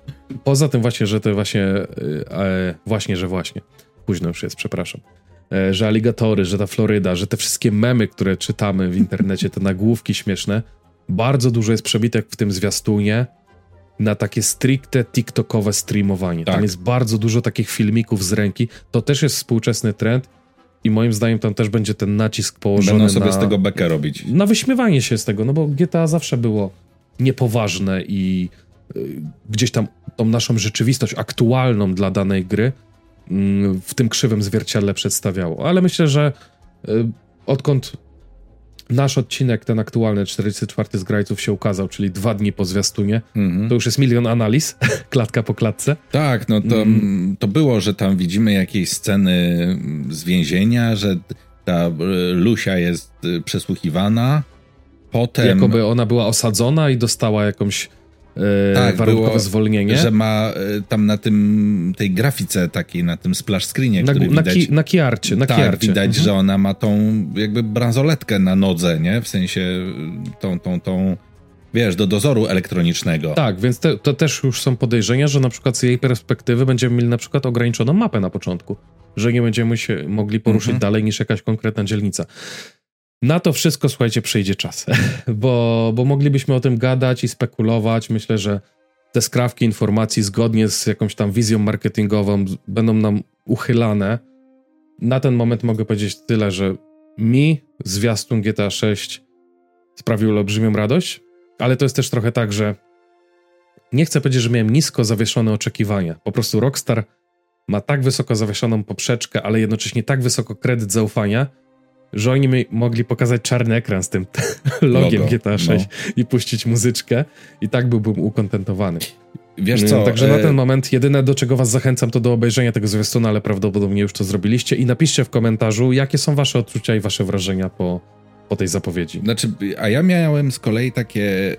[SPEAKER 1] Poza tym właśnie, że to właśnie, e, e właśnie, że właśnie. Późno już jest, przepraszam. E, że aligatory, że ta Floryda, że te wszystkie memy, które czytamy w internecie, te nagłówki śmieszne, bardzo dużo jest przebitek w tym zwiastunie na takie stricte TikTokowe streamowanie. Tak. Tam jest bardzo dużo takich filmików z ręki. To też jest współczesny trend i moim zdaniem tam też będzie ten nacisk położony
[SPEAKER 2] Będą sobie na, z tego bekę robić.
[SPEAKER 1] Na wyśmiewanie się z tego, no bo GTA zawsze było niepoważne i y, gdzieś tam tą naszą rzeczywistość aktualną dla danej gry w tym krzywym zwierciadle przedstawiało. Ale myślę, że y, odkąd nasz odcinek, ten aktualny, 44 z Grajców się ukazał, czyli dwa dni po zwiastunie. Mm-hmm. To już jest milion analiz, klatka po klatce.
[SPEAKER 2] Tak, no to, mm. to było, że tam widzimy jakieś sceny z więzienia, że ta e, Lusia jest e, przesłuchiwana. Potem...
[SPEAKER 1] Jakoby ona była osadzona i dostała jakąś tak, warunkowe było, zwolnienie.
[SPEAKER 2] Że ma e, tam na tym, tej grafice takiej, na tym splash screenie,
[SPEAKER 1] na,
[SPEAKER 2] który
[SPEAKER 1] na
[SPEAKER 2] widać... Ki,
[SPEAKER 1] na kiarcie, na
[SPEAKER 2] tak,
[SPEAKER 1] kiarcie.
[SPEAKER 2] widać, mhm. że ona ma tą jakby bransoletkę na nodze, nie? W sensie tą, tą, tą wiesz, do dozoru elektronicznego.
[SPEAKER 1] Tak, więc te, to też już są podejrzenia, że na przykład z jej perspektywy będziemy mieli na przykład ograniczoną mapę na początku, że nie będziemy się mogli poruszyć mhm. dalej niż jakaś konkretna dzielnica. Na to wszystko, słuchajcie, przyjdzie czas, bo, bo moglibyśmy o tym gadać i spekulować. Myślę, że te skrawki informacji zgodnie z jakąś tam wizją marketingową będą nam uchylane. Na ten moment mogę powiedzieć tyle, że mi zwiastun GTA 6 sprawił olbrzymią radość, ale to jest też trochę tak, że nie chcę powiedzieć, że miałem nisko zawieszone oczekiwania. Po prostu Rockstar ma tak wysoko zawieszoną poprzeczkę, ale jednocześnie tak wysoko kredyt zaufania, że oni mi mogli pokazać czarny ekran z tym logiem Logo, GTA 6 no. i puścić muzyczkę i tak byłbym ukontentowany. Wiesz co? Także na e, ten moment jedyne do czego was zachęcam to do obejrzenia tego zwiastuna, ale prawdopodobnie już to zrobiliście i napiszcie w komentarzu jakie są wasze odczucia i wasze wrażenia po, po tej zapowiedzi.
[SPEAKER 2] Znaczy, a ja miałem z kolei takie, e,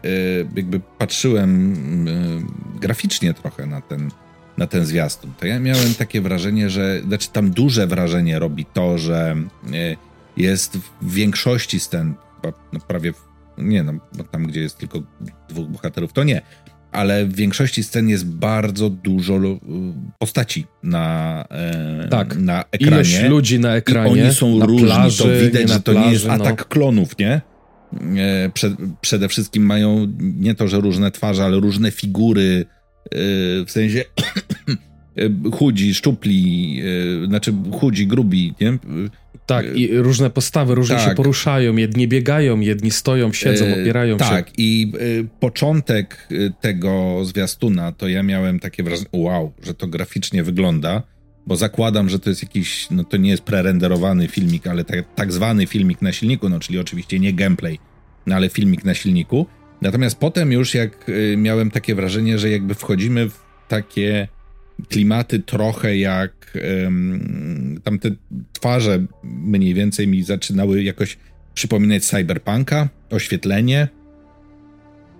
[SPEAKER 2] jakby patrzyłem e, graficznie trochę na ten, na ten zwiastun, to ja miałem takie wrażenie, że, znaczy tam duże wrażenie robi to, że jest w większości scen, no prawie, nie no, tam gdzie jest tylko dwóch bohaterów, to nie, ale w większości scen jest bardzo dużo postaci na, e, tak. na ekranie.
[SPEAKER 1] Ilość ludzi na ekranie.
[SPEAKER 2] I oni są
[SPEAKER 1] na
[SPEAKER 2] różni,
[SPEAKER 1] plaży,
[SPEAKER 2] to widać, że to
[SPEAKER 1] plaży,
[SPEAKER 2] nie jest atak no. klonów, nie? E, przed, przede wszystkim mają nie to, że różne twarze, ale różne figury w sensie chudzi, szczupli, znaczy chudzi, grubi, nie?
[SPEAKER 1] Tak, i różne postawy, różnie tak. się poruszają. Jedni biegają, jedni stoją, siedzą, opierają
[SPEAKER 2] tak,
[SPEAKER 1] się.
[SPEAKER 2] Tak, i początek tego zwiastuna, to ja miałem takie wrażenie, wow, że to graficznie wygląda bo zakładam, że to jest jakiś, no to nie jest prerenderowany filmik, ale tak, tak zwany filmik na silniku, no czyli oczywiście nie gameplay, no ale filmik na silniku. Natomiast potem już jak y, miałem takie wrażenie, że jakby wchodzimy w takie klimaty trochę jak um, tamte twarze mniej więcej mi zaczynały jakoś przypominać cyberpunka, oświetlenie,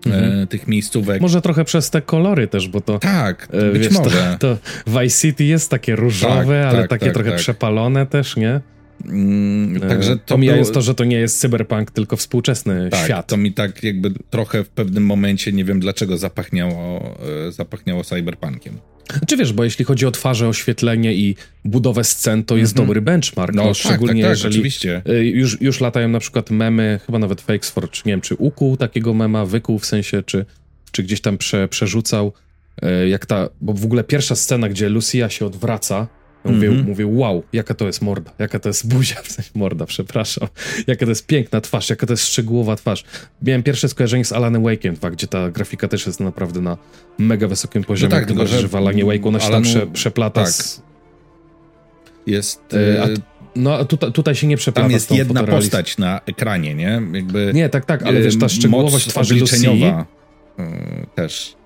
[SPEAKER 2] mhm. e, tych miejscówek.
[SPEAKER 1] Może trochę przez te kolory też, bo to...
[SPEAKER 2] Tak, e, być wiesz, może.
[SPEAKER 1] To, to Vice City jest takie różowe, tak, ale tak, takie tak, trochę tak. przepalone też, nie? Mm, e, także to Pomijając było... to, że to nie jest cyberpunk, tylko współczesny
[SPEAKER 2] tak,
[SPEAKER 1] świat.
[SPEAKER 2] to mi tak jakby trochę w pewnym momencie, nie wiem dlaczego, zapachniało, e, zapachniało cyberpunkiem.
[SPEAKER 1] Czy wiesz, bo jeśli chodzi o twarze, oświetlenie i budowę scen, to jest mm -hmm. dobry benchmark. No, no tak, szczególnie tak, tak, jeżeli oczywiście. Y, już, już latają na przykład memy, chyba nawet Fakesfor, czy nie wiem, czy ukuł takiego mema, wykuł w sensie, czy, czy gdzieś tam prze, przerzucał. Y, jak ta, bo w ogóle pierwsza scena, gdzie Lucia się odwraca Mówię, mm -hmm. mówię, wow, jaka to jest morda, jaka to jest buzia, w sensie morda, przepraszam, jaka to jest piękna twarz, jaka to jest szczegółowa twarz. Miałem pierwsze skojarzenie z Alanem Wake'iem, gdzie ta grafika też jest naprawdę na mega wysokim poziomie, no tak, tylko, że w Alanie Wake'u ona się Alanu, tam prze, przeplata tak. z...
[SPEAKER 2] Jest... E, a,
[SPEAKER 1] no, a tutaj, tutaj się nie przeplata
[SPEAKER 2] Tam jest jedna postać na ekranie, nie? Jakby...
[SPEAKER 1] Nie, tak, tak, ale wiesz, ta szczegółowość twarzy Lucy...
[SPEAKER 2] E, też.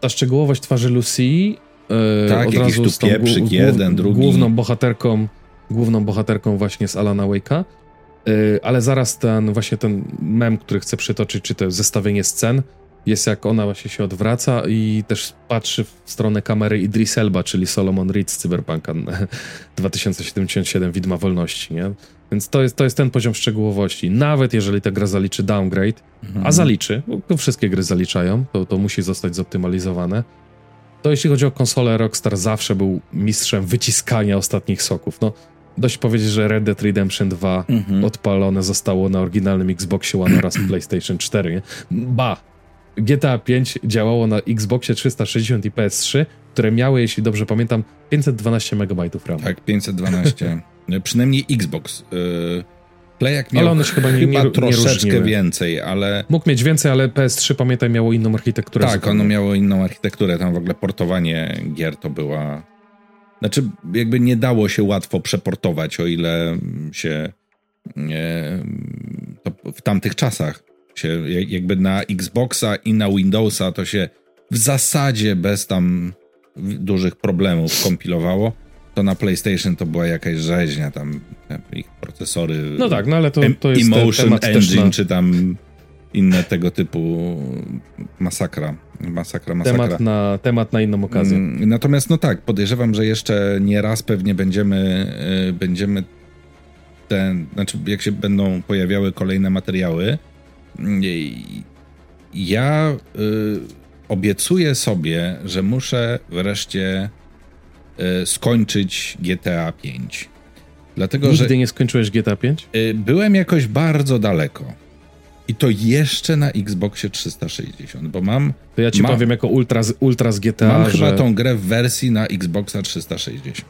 [SPEAKER 1] Ta szczegółowość twarzy Lucy
[SPEAKER 2] Yy, tak, od razu tu pieprzyk, jeden, drugi.
[SPEAKER 1] główną bohaterką, główną bohaterką właśnie z Alana Wake'a. Yy, ale zaraz ten właśnie ten mem, który chcę przytoczyć, czy to zestawienie scen, jest jak ona właśnie się odwraca i też patrzy w stronę kamery Idris Elba, czyli Solomon Reed z Cyberpunka 2077 Widma Wolności, nie? Więc to jest, to jest ten poziom szczegółowości. Nawet jeżeli ta gra zaliczy downgrade, mhm. a zaliczy, bo wszystkie gry zaliczają, to, to musi zostać zoptymalizowane, to jeśli chodzi o konsolę, Rockstar zawsze był mistrzem wyciskania ostatnich soków. No, dość powiedzieć, że Red Dead Redemption 2 mhm. odpalone zostało na oryginalnym Xboxie One oraz PlayStation 4. Nie? Ba, GTA 5 działało na Xboxie 360 i PS3, które miały, jeśli dobrze pamiętam, 512 MB RAM.
[SPEAKER 2] Tak, 512. Przynajmniej Xbox. Yy Playek miał
[SPEAKER 1] ale one się chyba, nie,
[SPEAKER 2] chyba nie, troszeczkę nie więcej, ale...
[SPEAKER 1] Mógł mieć więcej, ale PS3, pamiętaj, miało inną architekturę.
[SPEAKER 2] Tak, ono miało inną architekturę. Tam w ogóle portowanie gier to była... Znaczy, jakby nie dało się łatwo przeportować, o ile się... Nie, w tamtych czasach się jakby na Xboxa i na Windowsa to się w zasadzie bez tam dużych problemów kompilowało to na PlayStation to była jakaś rzeźnia, tam ich procesory.
[SPEAKER 1] No tak, no ale to, to jest
[SPEAKER 2] Emotion
[SPEAKER 1] temat
[SPEAKER 2] Engine, na... czy tam inne tego typu masakra. Masakra, masakra.
[SPEAKER 1] Temat na, temat na inną okazję. Mm,
[SPEAKER 2] natomiast no tak, podejrzewam, że jeszcze nie raz pewnie będziemy, y, będziemy ten, znaczy jak się będą pojawiały kolejne materiały, ja y, obiecuję sobie, że muszę wreszcie skończyć GTA 5.
[SPEAKER 1] Dlatego, Nigdy że nie skończyłeś GTA 5?
[SPEAKER 2] E, byłem jakoś bardzo daleko. I to jeszcze na Xboxie 360, bo mam.
[SPEAKER 1] To ja ci mam, powiem jako ultra z, ultra z GTA.
[SPEAKER 2] Mam że... chyba tą grę w wersji na Xboxa 360.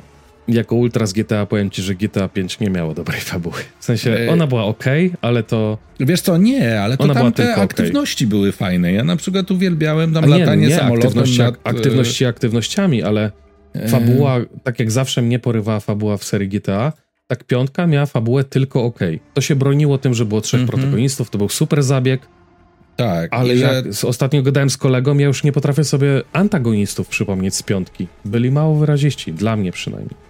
[SPEAKER 1] Jako ultra z GTA powiem ci, że GTA 5 nie miało dobrej fabuły. W sensie e, ona była ok, ale to.
[SPEAKER 2] Wiesz co, nie, ale to ona tam te aktywności okay. były fajne. Ja na przykład uwielbiałem tam nie, latanie nie, samolotem.
[SPEAKER 1] Aktywności, nad... aktywności aktywnościami, ale Fabuła, tak jak zawsze mnie porywała fabuła w serii GTA, tak piątka miała fabułę tylko ok. To się broniło tym, że było trzech mm -hmm. protagonistów, to był super zabieg.
[SPEAKER 2] Tak.
[SPEAKER 1] Ale że... jak ostatnio gadałem z kolegą, ja już nie potrafię sobie antagonistów przypomnieć z piątki. Byli mało wyraziści, dla mnie przynajmniej.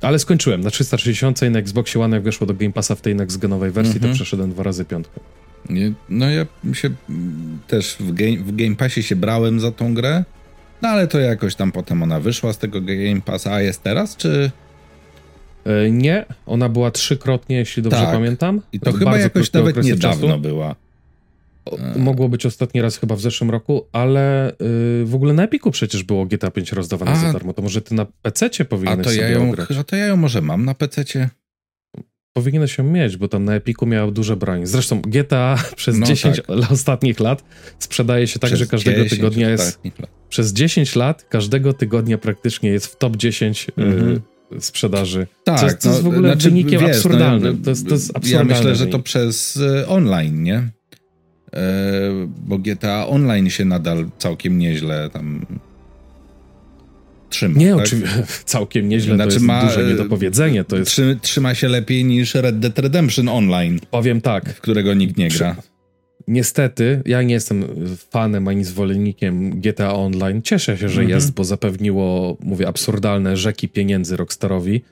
[SPEAKER 1] Ale skończyłem na 360 i na Xboxie One, jak weszło do Game Passa w tej next-genowej wersji, mm -hmm. to mhm. przeszedłem dwa razy piątkę.
[SPEAKER 2] Nie, no ja się też w game, w game Passie się brałem za tą grę. No ale to jakoś tam potem ona wyszła z tego Game Passa, a jest teraz, czy...
[SPEAKER 1] E, nie, ona była trzykrotnie, jeśli dobrze tak. pamiętam.
[SPEAKER 2] I to chyba jakoś nawet niedawno czasu. była.
[SPEAKER 1] Mogło być ostatni raz chyba w zeszłym roku, ale yy, w ogóle na Epiku przecież było GTA 5 rozdawane a, za darmo. To może ty na PC powinieneś
[SPEAKER 2] a to
[SPEAKER 1] sobie
[SPEAKER 2] ja ją. A to ja ją może mam na PC.
[SPEAKER 1] Powinieneś ją mieć, bo tam na Epiku miał duże broń. Zresztą GTA przez no 10 tak. ostatnich lat sprzedaje się tak, przez że każdego tygodnia jest... Przez 10 lat każdego tygodnia praktycznie jest w top 10 y, mhm. y, sprzedaży. Tak, co, co no, jest w ogóle znaczy, wynikiem wiesz, no, absurdalnym. No, to, jest, to jest absurdalne.
[SPEAKER 2] Ja myślę, że to przez y, online, nie? E, bo GTA Online się nadal całkiem nieźle tam trzyma.
[SPEAKER 1] Nie,
[SPEAKER 2] tak?
[SPEAKER 1] oczywiście, całkiem nieźle, znaczy to jest ma, duże niedopowiedzenie. To jest...
[SPEAKER 2] Trzyma się lepiej niż Red Dead Redemption Online.
[SPEAKER 1] Powiem tak.
[SPEAKER 2] W którego nikt nie gra.
[SPEAKER 1] Niestety, ja nie jestem fanem ani zwolennikiem GTA Online. Cieszę się, że mhm. jest, bo zapewniło, mówię, absurdalne rzeki pieniędzy Rockstarowi.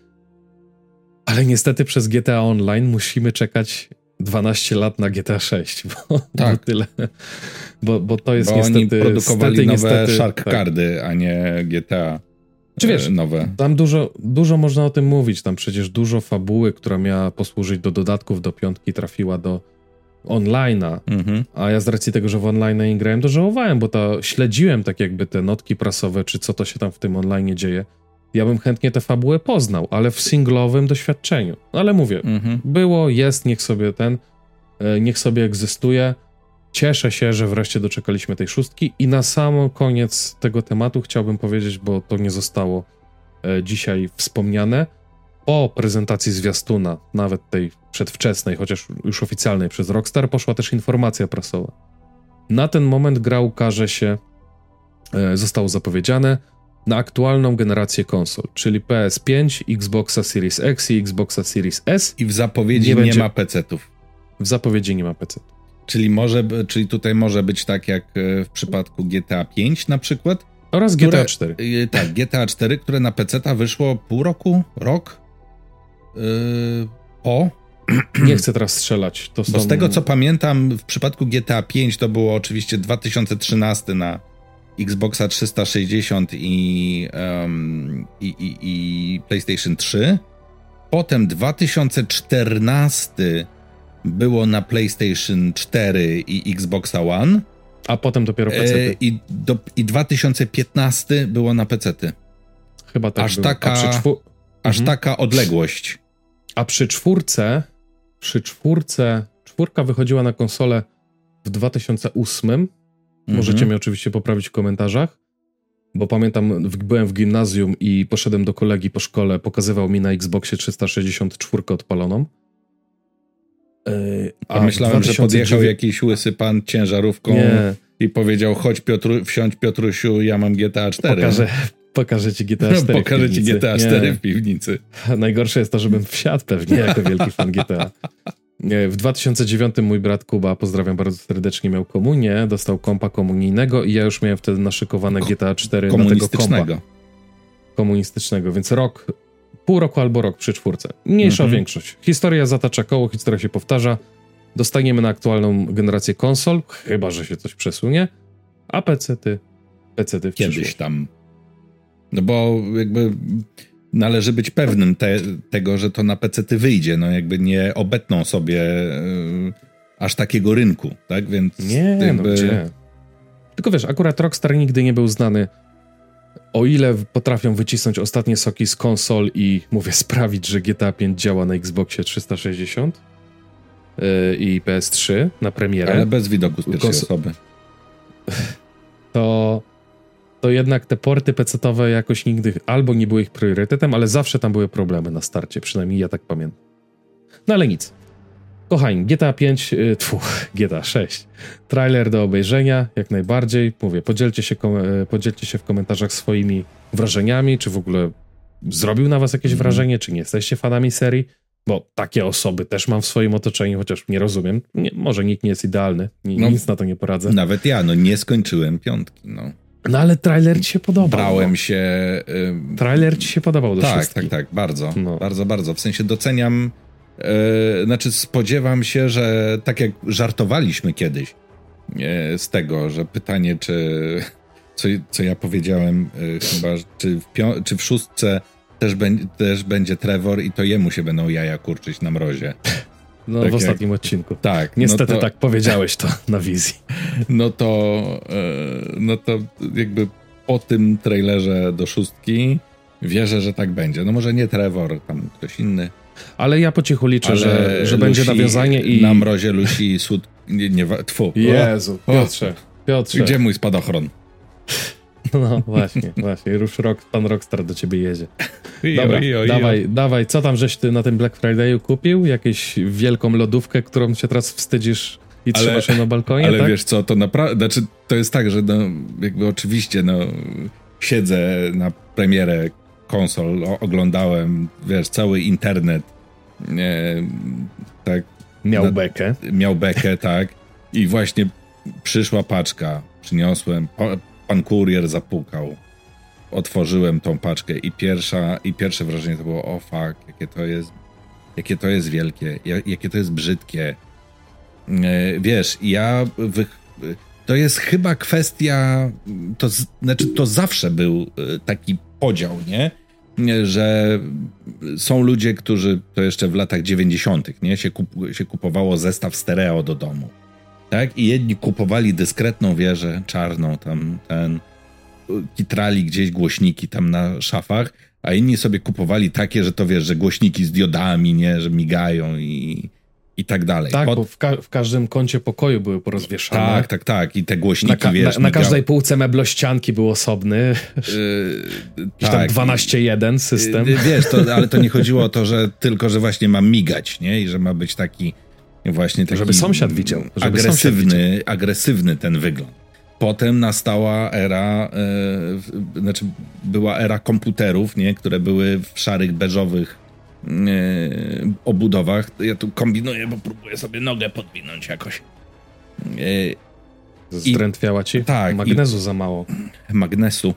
[SPEAKER 1] Ale niestety przez GTA Online musimy czekać 12 lat na GTA 6, bo, tak. bo tyle. Bo, bo to jest
[SPEAKER 2] bo
[SPEAKER 1] niestety.
[SPEAKER 2] Oni produkowali nowe niestety, Shark tak. Cardy, a nie GTA.
[SPEAKER 1] Czy wiesz, e, nowe. Tam dużo, dużo można o tym mówić. Tam przecież dużo fabuły, która miała posłużyć do dodatków do piątki, trafiła do online'a. Mhm. A ja z racji tego, że w online nie grałem, to żałowałem, bo to śledziłem tak jakby te notki prasowe, czy co to się tam w tym online dzieje ja bym chętnie tę fabułę poznał, ale w singlowym doświadczeniu. No ale mówię, mhm. było, jest, niech sobie ten, e, niech sobie egzystuje. Cieszę się, że wreszcie doczekaliśmy tej szóstki i na sam koniec tego tematu chciałbym powiedzieć, bo to nie zostało e, dzisiaj wspomniane. Po prezentacji zwiastuna, nawet tej przedwczesnej, chociaż już oficjalnej przez Rockstar, poszła też informacja prasowa. Na ten moment gra ukaże się, e, zostało zapowiedziane, na aktualną generację konsol, czyli PS5, Xboxa Series X i Xboxa Series S.
[SPEAKER 2] I w zapowiedzi nie, nie będzie... ma PC-ów.
[SPEAKER 1] W zapowiedzi nie ma PC.
[SPEAKER 2] Czyli, może, czyli tutaj może być tak jak e, w przypadku GTA 5 na przykład.
[SPEAKER 1] Oraz które, GTA 4.
[SPEAKER 2] Yy, tak, GTA 4, które na PC wyszło pół roku, rok yy, po.
[SPEAKER 1] Nie chcę teraz strzelać. To
[SPEAKER 2] są... Bo z tego co pamiętam, w przypadku GTA 5 to było oczywiście 2013 na Xboxa 360 i, um, i, i, i PlayStation 3. Potem 2014 było na PlayStation 4 i Xboxa One.
[SPEAKER 1] A potem dopiero PC. E,
[SPEAKER 2] i, do, I 2015 było na PC.
[SPEAKER 1] Chyba tak.
[SPEAKER 2] Aż, było. taka, czwór... aż mhm. taka odległość.
[SPEAKER 1] A przy czwórce, przy czwórce, czwórka wychodziła na konsolę w 2008 Możecie mhm. mnie oczywiście poprawić w komentarzach, bo pamiętam, byłem w gimnazjum i poszedłem do kolegi po szkole, pokazywał mi na Xboxie 364 odpaloną.
[SPEAKER 2] Yy, a myślałem, 2009... że podjechał jakiś łysy pan ciężarówką Nie. i powiedział, chodź Piotru, wsiądź Piotrusiu, ja mam GTA 4.
[SPEAKER 1] Pokażę, pokażę ci GTA 4
[SPEAKER 2] Pokażę ci GTA 4 Nie. w piwnicy.
[SPEAKER 1] Najgorsze jest to, żebym wsiadł pewnie jako wielki fan GTA. W 2009 mój brat Kuba, pozdrawiam bardzo serdecznie, miał komunię, dostał kompa komunijnego i ja już miałem wtedy naszykowane GTA 4 na tego kompa. Komunistycznego, więc rok, pół roku albo rok przy czwórce. Mniejsza mhm. większość. Historia zatacza koło, historia się powtarza. Dostaniemy na aktualną generację konsol, chyba że się coś przesunie, a PC-ty, PC-ty w
[SPEAKER 2] Kiedyś tam. No bo jakby należy być pewnym te, tego, że to na PC ty wyjdzie. No jakby nie obetną sobie y, aż takiego rynku, tak? Więc
[SPEAKER 1] nie, no jakby... no gdzie? Tylko wiesz, akurat Rockstar nigdy nie był znany o ile potrafią wycisnąć ostatnie soki z konsol i mówię sprawić, że GTA 5 działa na Xboxie 360 yy, i PS3 na premierę.
[SPEAKER 2] Ale bez widoku z pierwszej Kons osoby.
[SPEAKER 1] To to jednak te porty pecetowe jakoś nigdy albo nie były ich priorytetem, ale zawsze tam były problemy na starcie, przynajmniej ja tak pamiętam. No ale nic. Kochani, GTA 5, yy, tfu, GTA 6. Trailer do obejrzenia, jak najbardziej. Mówię, podzielcie się, y, podzielcie się w komentarzach swoimi wrażeniami, czy w ogóle zrobił na was jakieś mm. wrażenie, czy nie jesteście fanami serii, bo takie osoby też mam w swoim otoczeniu, chociaż nie rozumiem. Nie, może nikt nie jest idealny, no, nic na to nie poradzę.
[SPEAKER 2] Nawet ja, no nie skończyłem piątki, no.
[SPEAKER 1] No ale trailer ci się podobał.
[SPEAKER 2] Brałem no. się.
[SPEAKER 1] Y, trailer ci się podobał do
[SPEAKER 2] Tak, tak, tak, bardzo. No. Bardzo, bardzo. W sensie doceniam. Y, znaczy, spodziewam się, że tak jak żartowaliśmy kiedyś y, z tego, że pytanie, czy. Co, co ja powiedziałem, chyba, czy w, czy w szóstce też, be, też będzie Trevor i to jemu się będą jaja kurczyć na mrozie.
[SPEAKER 1] No tak w ostatnim jak, odcinku. Tak. Niestety no to, tak powiedziałeś to na wizji.
[SPEAKER 2] No to, no to jakby po tym trailerze do szóstki wierzę, że tak będzie. No może nie Trevor, tam ktoś inny.
[SPEAKER 1] Ale ja po cichu liczę, że, że będzie nawiązanie i...
[SPEAKER 2] Na mrozie Lucy Sud... Nie, nie, tfu.
[SPEAKER 1] Jezu, Piotrze, Piotrze.
[SPEAKER 2] Gdzie mój spadochron?
[SPEAKER 1] No właśnie, właśnie. Już rok, pan Rockstar do ciebie jedzie. Dobra, ijo, ijo. dawaj, dawaj. Co tam żeś ty na tym Black Friday'u kupił? Jakąś wielką lodówkę, którą się teraz wstydzisz i ale, trzymasz ją na balkonie,
[SPEAKER 2] Ale
[SPEAKER 1] tak?
[SPEAKER 2] wiesz co, to naprawdę, znaczy to jest tak, że no, jakby oczywiście no, siedzę na premierę konsol, oglądałem, wiesz, cały internet, nie, tak.
[SPEAKER 1] Miał na, bekę.
[SPEAKER 2] Miał bekę, tak. I właśnie przyszła paczka, przyniosłem, pan kurier zapukał. Otworzyłem tą paczkę i pierwsza, i pierwsze wrażenie to było, o fuck, jakie to jest, jakie to jest wielkie, jakie to jest brzydkie. E, wiesz, ja wy, to jest chyba kwestia, to znaczy to zawsze był e, taki podział, nie? Że są ludzie, którzy to jeszcze w latach 90., nie? Się, kup, się kupowało zestaw stereo do domu tak? I jedni kupowali dyskretną wieżę czarną, tam ten kitrali gdzieś głośniki tam na szafach, a inni sobie kupowali takie, że to wiesz, że głośniki z diodami, nie, że migają i, i tak dalej.
[SPEAKER 1] Tak, Pod... bo w, ka w, każdym kącie pokoju były porozwieszane.
[SPEAKER 2] Tak, tak, tak. I te głośniki,
[SPEAKER 1] na
[SPEAKER 2] wiesz...
[SPEAKER 1] Na, na każdej półce meblościanki był osobny. Yy, tak. tam 12.1 system. Yy,
[SPEAKER 2] wiesz, to, ale to nie chodziło o to, że tylko, że właśnie ma migać, nie? I że ma być taki Właśnie taki
[SPEAKER 1] żeby sąsiad widział. Żeby
[SPEAKER 2] agresywny,
[SPEAKER 1] sąsiad widział.
[SPEAKER 2] agresywny ten wygląd. Potem nastała era, e, znaczy była era komputerów, nie, które były w szarych, beżowych obudowach. Ja tu kombinuję, bo próbuję sobie nogę podwinąć jakoś.
[SPEAKER 1] E, Zdrętwiała ci?
[SPEAKER 2] Tak.
[SPEAKER 1] Magnezu za mało.
[SPEAKER 2] Magnesu.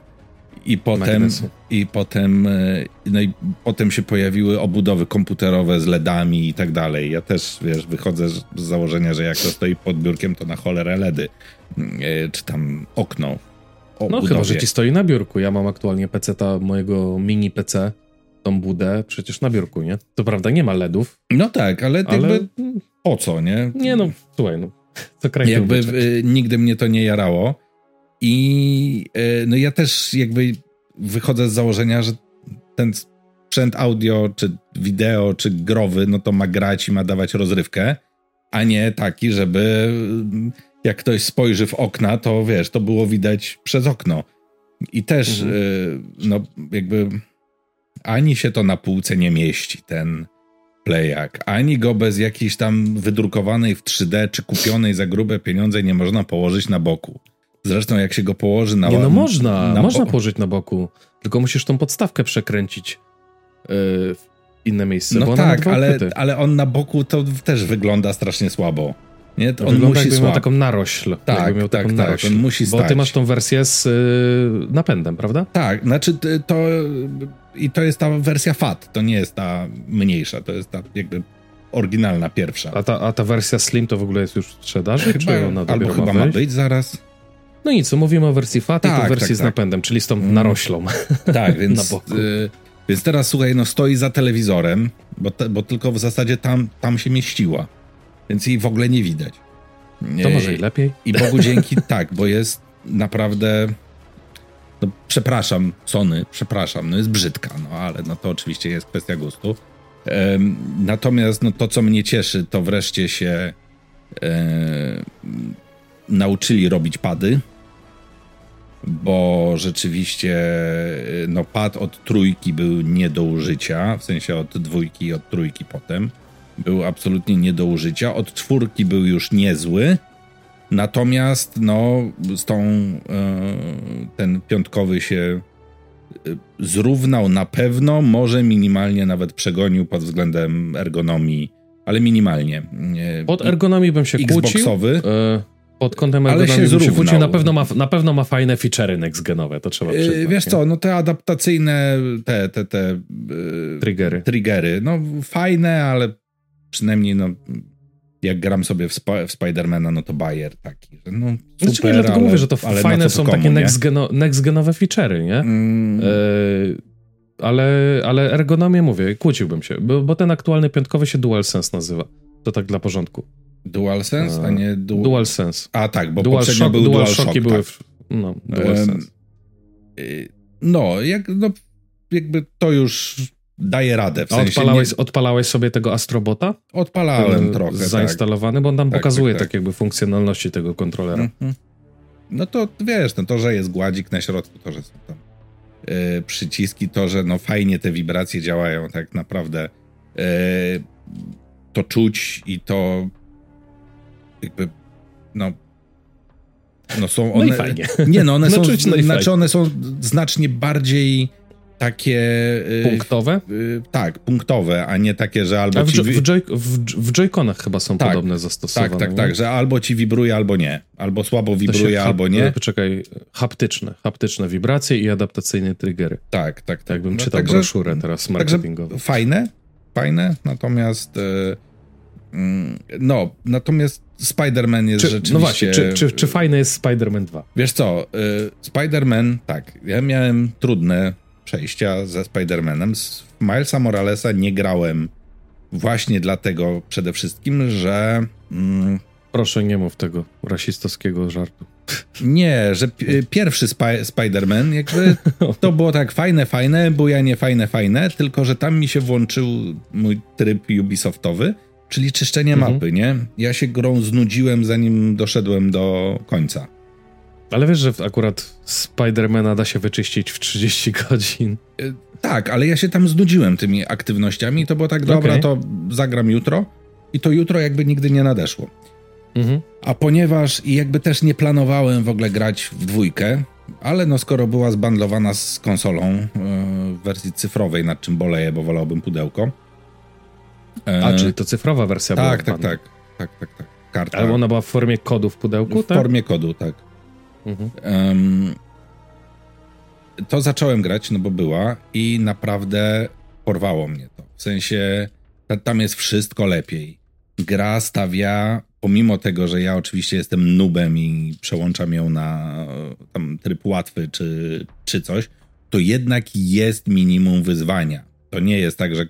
[SPEAKER 2] I potem, i potem, e, no i potem się pojawiły obudowy komputerowe z LEDami i tak dalej. Ja też, wiesz, wychodzę z założenia, że jak to stoi pod biurkiem, to na cholerę LEDy. E, czy tam okno.
[SPEAKER 1] No chyba, że ci stoi na biurku. Ja mam aktualnie PC-ta mojego mini PC, tą budę, przecież na biurku, nie? To prawda, nie ma LEDów.
[SPEAKER 2] No tak, ale, ale... jakby po co, nie?
[SPEAKER 1] Nie no, słuchaj, no. Co kraj
[SPEAKER 2] Jakby y, nigdy mnie to nie jarało. I e, no ja też jakby wychodzę z założenia, że ten sprzęt audio, czy wideo, czy growy, no to ma grać i ma dawać rozrywkę, a nie taki, żeby mm, jak ktoś spojrzy w okna, to wiesz, to było widać przez okno. I też, mhm. E, no jakby ani się to na półce nie mieści, ten playak, ani go bez jakiejś tam wydrukowanej w 3D, czy kupionej za grube pieniądze nie można położyć na boku. Zresztą jak się go położy na...
[SPEAKER 1] Nie, no można, na można położyć na boku, tylko musisz tą podstawkę przekręcić yy, w inne miejsce.
[SPEAKER 2] No tak, ale, ale on na boku to też wygląda strasznie słabo. Nie?
[SPEAKER 1] To on wygląda musi jakby miał taką narośl.
[SPEAKER 2] Tak,
[SPEAKER 1] miał
[SPEAKER 2] tak, taką tak, narośl,
[SPEAKER 1] on musi stać. Bo ty masz tą wersję z yy, napędem, prawda?
[SPEAKER 2] Tak, znaczy to i to jest ta wersja FAT, to nie jest ta mniejsza, to jest ta jakby oryginalna pierwsza.
[SPEAKER 1] A ta, a ta wersja Slim to w ogóle jest już w sprzedaży? Chyba, czy ona
[SPEAKER 2] albo chyba ma, być zaraz.
[SPEAKER 1] No nic, mówimy o wersji FAT tak, i wersji tak, z tak. napędem, czyli z tą mm. naroślą.
[SPEAKER 2] Tak, więc, na boku. Y, więc teraz słuchaj, no stoi za telewizorem, bo, te, bo tylko w zasadzie tam, tam się mieściła, więc jej w ogóle nie widać.
[SPEAKER 1] To może i lepiej.
[SPEAKER 2] I Bogu dzięki tak, bo jest naprawdę no, przepraszam, Sony, przepraszam, no jest brzydka, no ale no to oczywiście jest kwestia gustu. Um, natomiast no, to, co mnie cieszy, to wreszcie się e, nauczyli robić pady, bo rzeczywiście no pad od trójki był nie do użycia, w sensie od dwójki i od trójki potem. Był absolutnie nie do użycia. Od czwórki był już niezły. Natomiast no z tą e, ten piątkowy się e, zrównał na pewno, może minimalnie nawet przegonił pod względem ergonomii, ale minimalnie.
[SPEAKER 1] Pod ergonomii bym się
[SPEAKER 2] Xboxowy.
[SPEAKER 1] kłócił. E, pod kątem Ale się zrównał. Na pewno, ma, na pewno ma fajne feature'y next-genowe, to trzeba przyznać.
[SPEAKER 2] Wiesz nie? co, no te adaptacyjne, te, te, te
[SPEAKER 1] triggery.
[SPEAKER 2] triggery, no fajne, ale przynajmniej no jak gram sobie w, Sp- w Spidermana, no to Bayer taki, że no super, znaczy, nie,
[SPEAKER 1] dlatego
[SPEAKER 2] ale,
[SPEAKER 1] mówię, że to fajne są komu, takie next-geno, next-genowe feature'y, nie? Mm. Yy, ale, ale ergonomię mówię, kłóciłbym się, bo, bo ten aktualny piątkowy się DualSense nazywa. To tak dla porządku.
[SPEAKER 2] DualSense, a nie
[SPEAKER 1] du... DualSense.
[SPEAKER 2] A tak, bo Dual poprzednio Shock, był Dual DualShock.
[SPEAKER 1] były tak. w... No, DualSense.
[SPEAKER 2] Um, no, jak, no, jakby to już daje radę. W
[SPEAKER 1] A odpalałeś, nie... odpalałeś sobie tego Astrobota?
[SPEAKER 2] Odpalałem Ten trochę.
[SPEAKER 1] Zainstalowany,
[SPEAKER 2] tak.
[SPEAKER 1] bo on tam tak, pokazuje tak, tak. tak, jakby funkcjonalności tego kontrolera. Mhm.
[SPEAKER 2] No to wiesz, no to, że jest gładzik na środku, to, że są tam yy, przyciski, to, że no fajnie te wibracje działają, tak naprawdę yy, to czuć i to jakby no no są one.
[SPEAKER 1] No i fajnie.
[SPEAKER 2] Nie, no one no są. Czuć, no znaczy, one są znacznie bardziej takie.
[SPEAKER 1] Y, punktowe?
[SPEAKER 2] Y, tak, punktowe, a nie takie, że albo.
[SPEAKER 1] A w, ci... w, joy, w, w Joy-Conach chyba są tak, podobne zastosowania.
[SPEAKER 2] Tak, tak, tak, że albo ci wibruje, albo nie. Albo słabo wibruje, albo nie.
[SPEAKER 1] Poczekaj, haptyczne. Haptyczne wibracje i adaptacyjne triggery.
[SPEAKER 2] Tak, tak, tak.
[SPEAKER 1] Tak bym no, czytał także, broszurę teraz marketingową.
[SPEAKER 2] Fajne, fajne, natomiast. Yy, no, natomiast Spider-Man jest czy, rzeczywiście...
[SPEAKER 1] No właśnie, czy, czy, czy fajny jest Spider-Man 2?
[SPEAKER 2] Wiesz co, y, Spider-Man, tak, ja miałem trudne przejścia ze Spider-Manem. Z Milesa Moralesa nie grałem właśnie dlatego przede wszystkim, że... Mm,
[SPEAKER 1] Proszę nie mów tego rasistowskiego żartu.
[SPEAKER 2] Nie, że pierwszy Sp- Spider-Man jakby to było tak fajne, fajne, bujanie fajne, fajne, tylko że tam mi się włączył mój tryb Ubisoftowy, czyli czyszczenie mhm. mapy, nie? Ja się grą znudziłem, zanim doszedłem do końca.
[SPEAKER 1] Ale wiesz, że akurat Spidermana da się wyczyścić w 30 godzin.
[SPEAKER 2] E, tak, ale ja się tam znudziłem tymi aktywnościami. To było tak, dobra, okay. to zagram jutro. I to jutro jakby nigdy nie nadeszło. Mhm. A ponieważ i jakby też nie planowałem w ogóle grać w dwójkę, ale no skoro była zbandlowana z konsolą yy, w wersji cyfrowej, nad czym boleję, bo wolałbym pudełko.
[SPEAKER 1] A, e, czyli to cyfrowa wersja
[SPEAKER 2] tak,
[SPEAKER 1] była?
[SPEAKER 2] Tak, tak, tak, tak, tak, tak.
[SPEAKER 1] Karta. Ale ona była w formie kodu w pudełku,
[SPEAKER 2] w tak? W formie kodu, tak. Mhm. Um, to zacząłem grać, no bo była i naprawdę porwało mnie to. W sensie tam jest wszystko lepiej. Gra stawia, pomimo tego, że ja oczywiście jestem nubem i przełączam ją na tam tryb łatwy czy, czy coś, to jednak jest minimum wyzwania. To nie jest tak, że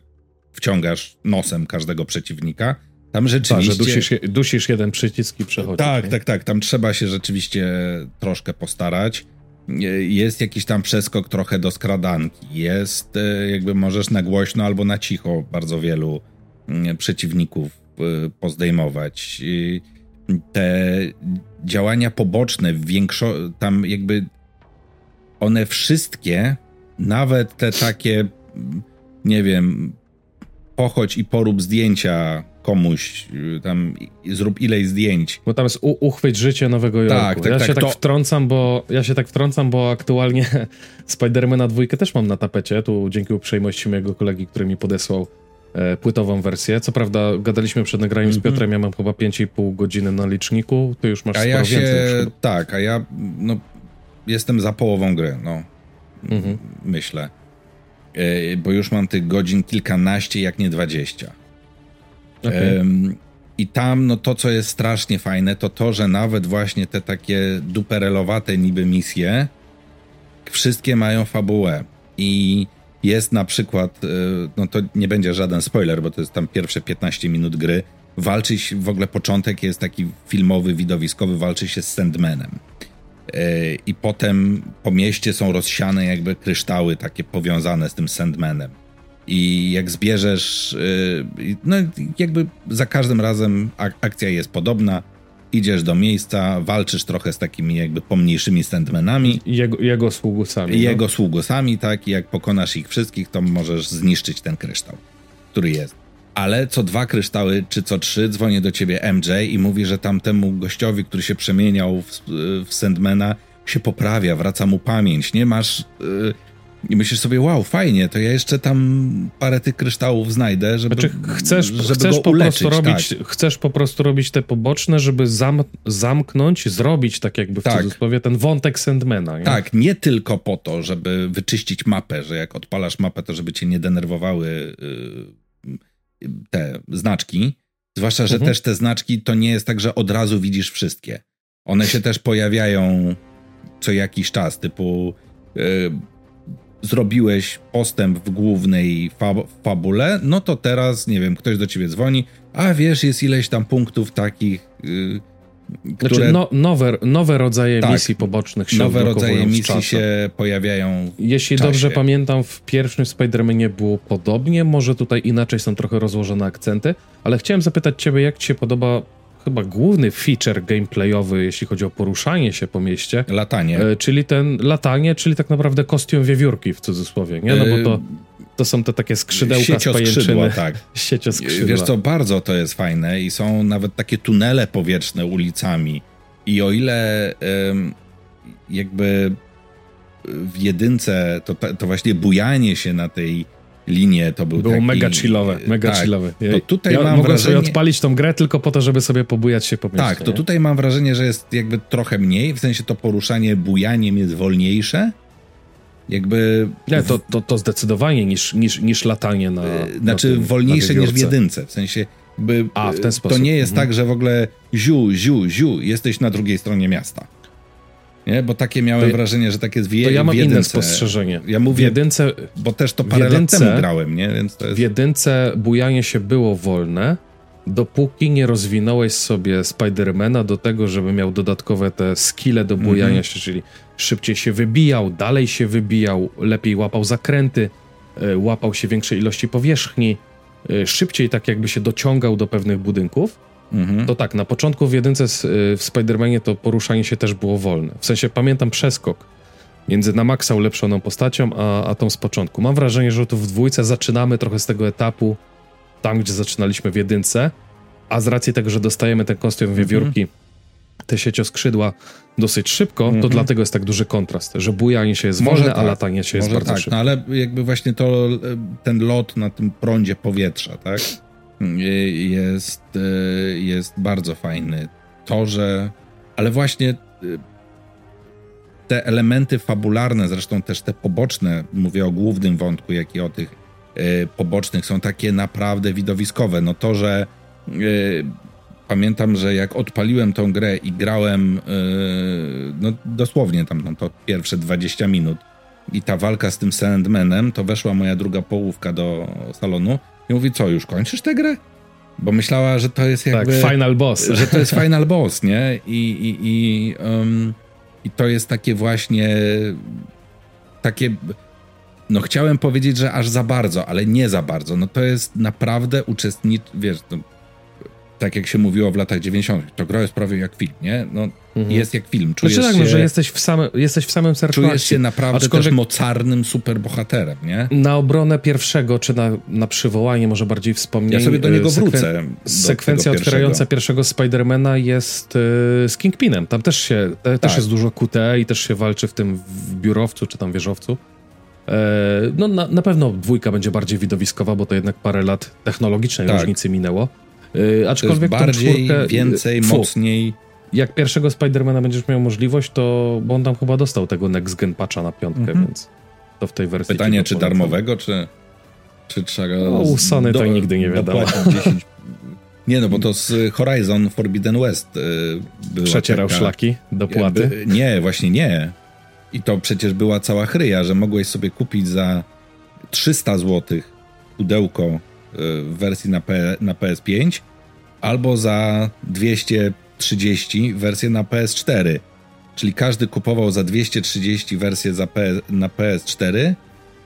[SPEAKER 2] wciągasz nosem każdego przeciwnika. Tam rzeczywiście...
[SPEAKER 1] Tak, że dusisz, dusisz jeden przycisk i przechodzisz.
[SPEAKER 2] Tak, nie? tak, tak. Tam trzeba się rzeczywiście troszkę postarać. Jest jakiś tam przeskok trochę do skradanki. Jest e, jakby możesz na głośno albo na cicho bardzo wielu mm, przeciwników e, pozdejmować. Te działania poboczne w większości, tam jakby one wszystkie, nawet te takie, nie wiem, pochodź i porób zdjęcia komuś, y, tam zrób ileś zdjęć.
[SPEAKER 1] Bo tam jest u, uchwyć życie Nowego Jorku. Tak, tak, ja tak, się tak to... wtrącam, bo ja się tak wtrącam, bo aktualnie Spidermana dwójkę też mam na tapecie, tu dzięki uprzejmości mojego kolegi, który mi podesłał e, płytową wersję. Co prawda gadaliśmy przed nagraniem mm -hmm. z mhm. Piotrem, ja mam chyba 5,5 godziny na liczniku, ty już masz a ja się, więcej.
[SPEAKER 2] Tak, a ja no, jestem za połową gry, no. Mm -hmm. Myślę. E, bo już mam tych godzin kilkanaście, jak nie dwadzieścia. I tam, no to, co jest strasznie fajne, to to, że nawet właśnie te takie duperelowate niby misje, wszystkie mają fabułę. I jest na przykład, e, no to nie będzie żaden spoiler, bo to jest tam pierwsze 15 minut gry, walczy się, w ogóle początek jest taki filmowy, widowiskowy, walczy się z Sandmanem. E, I potem po mieście są rozsiane jakby kryształy takie powiązane z tym Sandmanem. I jak zbierzesz, y, no jakby za każdym razem akcja jest podobna. Idziesz do miejsca, walczysz trochę z takimi jakby pomniejszymi sandmenami.
[SPEAKER 1] Jego, jego sługusami.
[SPEAKER 2] Jego no? sługusami, tak. I jak pokonasz ich wszystkich, to możesz zniszczyć ten kryształ, który jest. Ale co dwa kryształy, czy co trzy, dzwonię do ciebie MJ i mówi, że tamtemu gościowi, który się przemieniał w, w Sandmana, się poprawia, wraca mu pamięć. Nie masz... Yy, i myślisz sobie, wow, fajnie, to ja jeszcze tam parę tych kryształów znajdę, żeby,
[SPEAKER 1] znaczy, chcesz, żeby chcesz po uleczyć. Prostu robić, tak. Chcesz po prostu robić te poboczne, żeby zam, zamknąć, zrobić tak jakby w tak. cudzysłowie ten wątek Sandmana. Nie?
[SPEAKER 2] Tak, nie tylko po to, żeby wyczyścić mapę, że jak odpalasz mapę, to żeby cię nie denerwowały yy, te znaczki. Zwłaszcza, że mhm. też te znaczki to nie jest tak, że od razu widzisz wszystkie. One się też pojawiają co jakiś czas, typu... Zrobiłeś postęp w głównej fabule, no to teraz, nie wiem, ktoś do ciebie dzwoni, a wiesz, jest ileś tam punktów takich, yy,
[SPEAKER 1] które... Znaczy, no, nowe, nowe rodzaje tak, misji pobocznych się
[SPEAKER 2] Nowe rodzaje misji się pojawiają.
[SPEAKER 1] Jeśli dobrze pamiętam, w pierwszym Spider-Manie było podobnie, może tutaj inaczej są trochę rozłożone akcenty, ale chciałem zapytać Ciebie, jak Ci się podoba chyba główny feature gameplayowy, jeśli chodzi o poruszanie się po mieście.
[SPEAKER 2] Latanie. E,
[SPEAKER 1] czyli ten latanie, czyli tak naprawdę kostium wiewiórki w cudzysłowie, nie? No bo to, to są te takie skrzydełka
[SPEAKER 2] Siecio
[SPEAKER 1] z
[SPEAKER 2] skrzydła, tak.
[SPEAKER 1] Siecio skrzydła.
[SPEAKER 2] Wiesz co, bardzo to jest fajne i są nawet takie tunele powietrzne ulicami. I o ile ym, jakby w jedynce to, to właśnie bujanie się na tej linie to był
[SPEAKER 1] Było
[SPEAKER 2] taki,
[SPEAKER 1] mega chillowe, mega tak, chillowe. Ja, to tutaj ja mam mogłem wrażenie... sobie odpalić tą grę tylko po to, żeby sobie pobujać się po mieście.
[SPEAKER 2] Tak, to nie? tutaj mam wrażenie, że jest jakby trochę mniej, w sensie to poruszanie bujaniem jest wolniejsze. Jakby...
[SPEAKER 1] Nie, to, to, to zdecydowanie niż, niż, niż latanie na
[SPEAKER 2] Znaczy
[SPEAKER 1] na tym,
[SPEAKER 2] wolniejsze na niż w jedynce, w sensie jakby,
[SPEAKER 1] A, w ten sposób.
[SPEAKER 2] To nie jest mhm. tak, że w ogóle ziu, ziu, ziu, jesteś na drugiej stronie miasta. Nie? Bo takie miałem to, wrażenie, że takie jest
[SPEAKER 1] to ja mam
[SPEAKER 2] jedynce.
[SPEAKER 1] inne spostrzeżenie.
[SPEAKER 2] Ja mówię, w jedynce, bo też to parę jedynce, lat temu grałem, nie? Więc to jest...
[SPEAKER 1] W jedynce bujanie się było wolne, dopóki nie rozwinąłeś sobie Spidermana do tego, żeby miał dodatkowe te skille do bujania mm -hmm. się, czyli szybciej się wybijał, dalej się wybijał, lepiej łapał zakręty, e, łapał się większej ilości powierzchni, e, szybciej tak jakby się dociągał do pewnych budynków Mhm. To tak, na początku w jedynce w Spider-Manie to poruszanie się też było wolne. W sensie pamiętam przeskok między na maksa ulepszoną postacią, a, a tą z początku. Mam wrażenie, że tu w dwójce zaczynamy trochę z tego etapu, tam gdzie zaczynaliśmy w jedynce, a z racji tego, że dostajemy ten kostium mhm. wiewiórki, te siecioskrzydła dosyć szybko, to mhm. dlatego jest tak duży kontrast, że bujanie się jest Może wolne, tak. a latanie się jest bardzo tak, szybko.
[SPEAKER 2] No ale jakby właśnie to, ten lot na tym prądzie powietrza, tak? Jest, e, jest bardzo fajny. To, że. Ale właśnie e, te elementy fabularne, zresztą też te poboczne, mówię o głównym wątku, jak i o tych pobocznych, są takie naprawdę widowiskowe. No to, że pamiętam, że jak odpaliłem tą grę i grałem no dosłownie tam no, to pierwsze 20 minut i ta walka z tym Sandmanem, to weszła moja druga połówka do salonu i mówi, co, już kończysz tę grę? Bo myślała, że to jest tak, jakby...
[SPEAKER 1] Tak, final boss.
[SPEAKER 2] Że to jest final boss, nie? I, i, i, um, i to jest takie właśnie... Takie... No chciałem powiedzieć, że aż za bardzo, ale nie za bardzo. No to jest naprawdę uczestnicz... Wiesz, to tak jak się mówiło w latach 90., to gra jest prawie jak film, nie? No, mhm. Jest jak film. Czujesz
[SPEAKER 1] znaczy tak,
[SPEAKER 2] no,
[SPEAKER 1] się, że jesteś w, same, jesteś w samym sercu
[SPEAKER 2] Czujesz się naprawdę Aczkolwiek też mocarnym superbohaterem, nie?
[SPEAKER 1] Na obronę pierwszego, czy na, na przywołanie może bardziej wspomnienia.
[SPEAKER 2] Ja sobie do niego wrócę. Sekwen
[SPEAKER 1] do sekwencja otwierająca pierwszego Spidermana jest y, z Kingpinem. Tam też się, te, tak. też jest dużo QT i też się walczy w tym w biurowcu, czy tam wieżowcu. E, no na, na pewno dwójka będzie bardziej widowiskowa, bo to jednak parę lat technologicznej tak. różnicy minęło. Yy, aczkolwiek
[SPEAKER 2] bardziej, czwórkę, więcej, fu, mocniej.
[SPEAKER 1] Jak pierwszego Spidermana będziesz miał możliwość, to bo on tam chyba dostał tego next gen patcha na piątkę, mhm. więc to w tej wersji.
[SPEAKER 2] Pytanie, czy darmowego, czy, czy trzeba.
[SPEAKER 1] No, u Sony do, to nigdy nie wiadomo. 10...
[SPEAKER 2] Nie, no bo to z Horizon Forbidden West
[SPEAKER 1] yy, Przecierał taka, szlaki do płaty? Jakby,
[SPEAKER 2] nie, właśnie nie. I to przecież była cała chryja, że mogłeś sobie kupić za 300 zł pudełko w wersji na, P, na PS5 albo za 230 wersję na PS4. Czyli każdy kupował za 230 wersję za P, na PS4,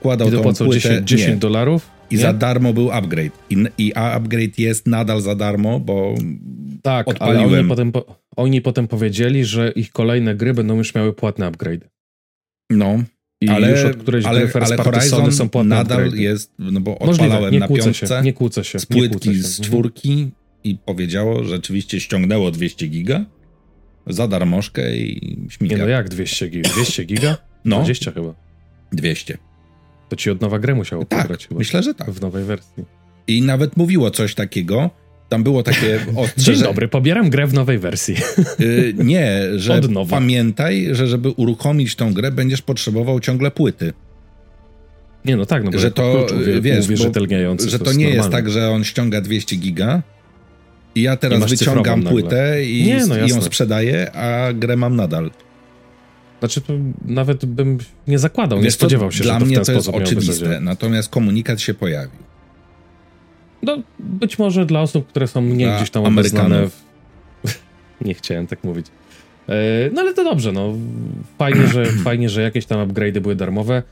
[SPEAKER 2] kładał tą płytę...
[SPEAKER 1] 10, 10 dolarów?
[SPEAKER 2] I nie? za darmo był upgrade. I, I upgrade jest nadal za darmo, bo
[SPEAKER 1] Tak,
[SPEAKER 2] odpaliłem.
[SPEAKER 1] ale oni potem, oni potem powiedzieli, że ich kolejne gry będą już miały płatne upgrade.
[SPEAKER 2] No,
[SPEAKER 1] i ale, już od którejś ale, gry ale Horizon są płatne
[SPEAKER 2] nadal upgrade. jest, no bo odpalałem nie na piątce
[SPEAKER 1] się, nie kłócę się,
[SPEAKER 2] z płytki się. z czwórki i powiedziało, że rzeczywiście ściągnęło 200 giga za darmożkę i śmiga.
[SPEAKER 1] Nie no jak 200 giga? 200 giga? No. 20 chyba.
[SPEAKER 2] 200.
[SPEAKER 1] To ci od nowa grę musiało
[SPEAKER 2] tak,
[SPEAKER 1] pobrać chyba.
[SPEAKER 2] myślę, że tak.
[SPEAKER 1] W nowej wersji.
[SPEAKER 2] I nawet mówiło coś takiego, tam było takie
[SPEAKER 1] ostrzeżenie. Dzień dobry, pobieram grę w nowej wersji.
[SPEAKER 2] Yy, nie, że pamiętaj, że żeby uruchomić tą grę, będziesz potrzebował ciągle płyty.
[SPEAKER 1] Nie, no tak, no bo że to, kluczu, wiesz, mówi, że,
[SPEAKER 2] to, nie jest tak, że on ściąga 200 giga i ja teraz I wyciągam płytę i, nie, no i ją sprzedaję, a grę mam nadal.
[SPEAKER 1] Znaczy, nawet bym nie zakładał, wiesz, nie spodziewał się,
[SPEAKER 2] dla
[SPEAKER 1] że to
[SPEAKER 2] mnie
[SPEAKER 1] w ten
[SPEAKER 2] to jest oczywiste, natomiast komunikat się pojawił.
[SPEAKER 1] No, być może dla osób, które są mniej gdzieś tam obeznane w... nie chciałem tak mówić. E, no ale to dobrze, no. Fajnie, że, fajnie, że jakieś tam upgrade'y były darmowe.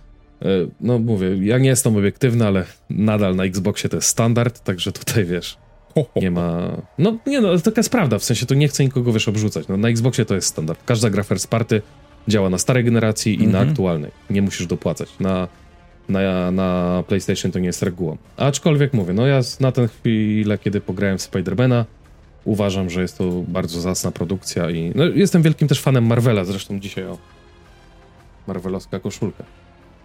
[SPEAKER 1] E, no mówię, ja nie jestem obiektywny, ale nadal na Xboxie to jest standard, także tutaj wiesz, nie ma... No nie no, taka jest prawda, w sensie to nie chcę nikogo wiesz obrzucać. No, na Xboxie to jest standard. Każda gra first party działa na starej generacji i mm -hmm. na mhm. aktualnej. Nie musisz dopłacać. Na, na, na PlayStation to nie jest regułą. Aczkolwiek mówię, no ja na tę chwilę, kiedy pograłem w Spidermana, uważam, że jest to bardzo zacna produkcja i no, jestem wielkim też fanem Marvela, zresztą dzisiaj o Marvelowska koszulka.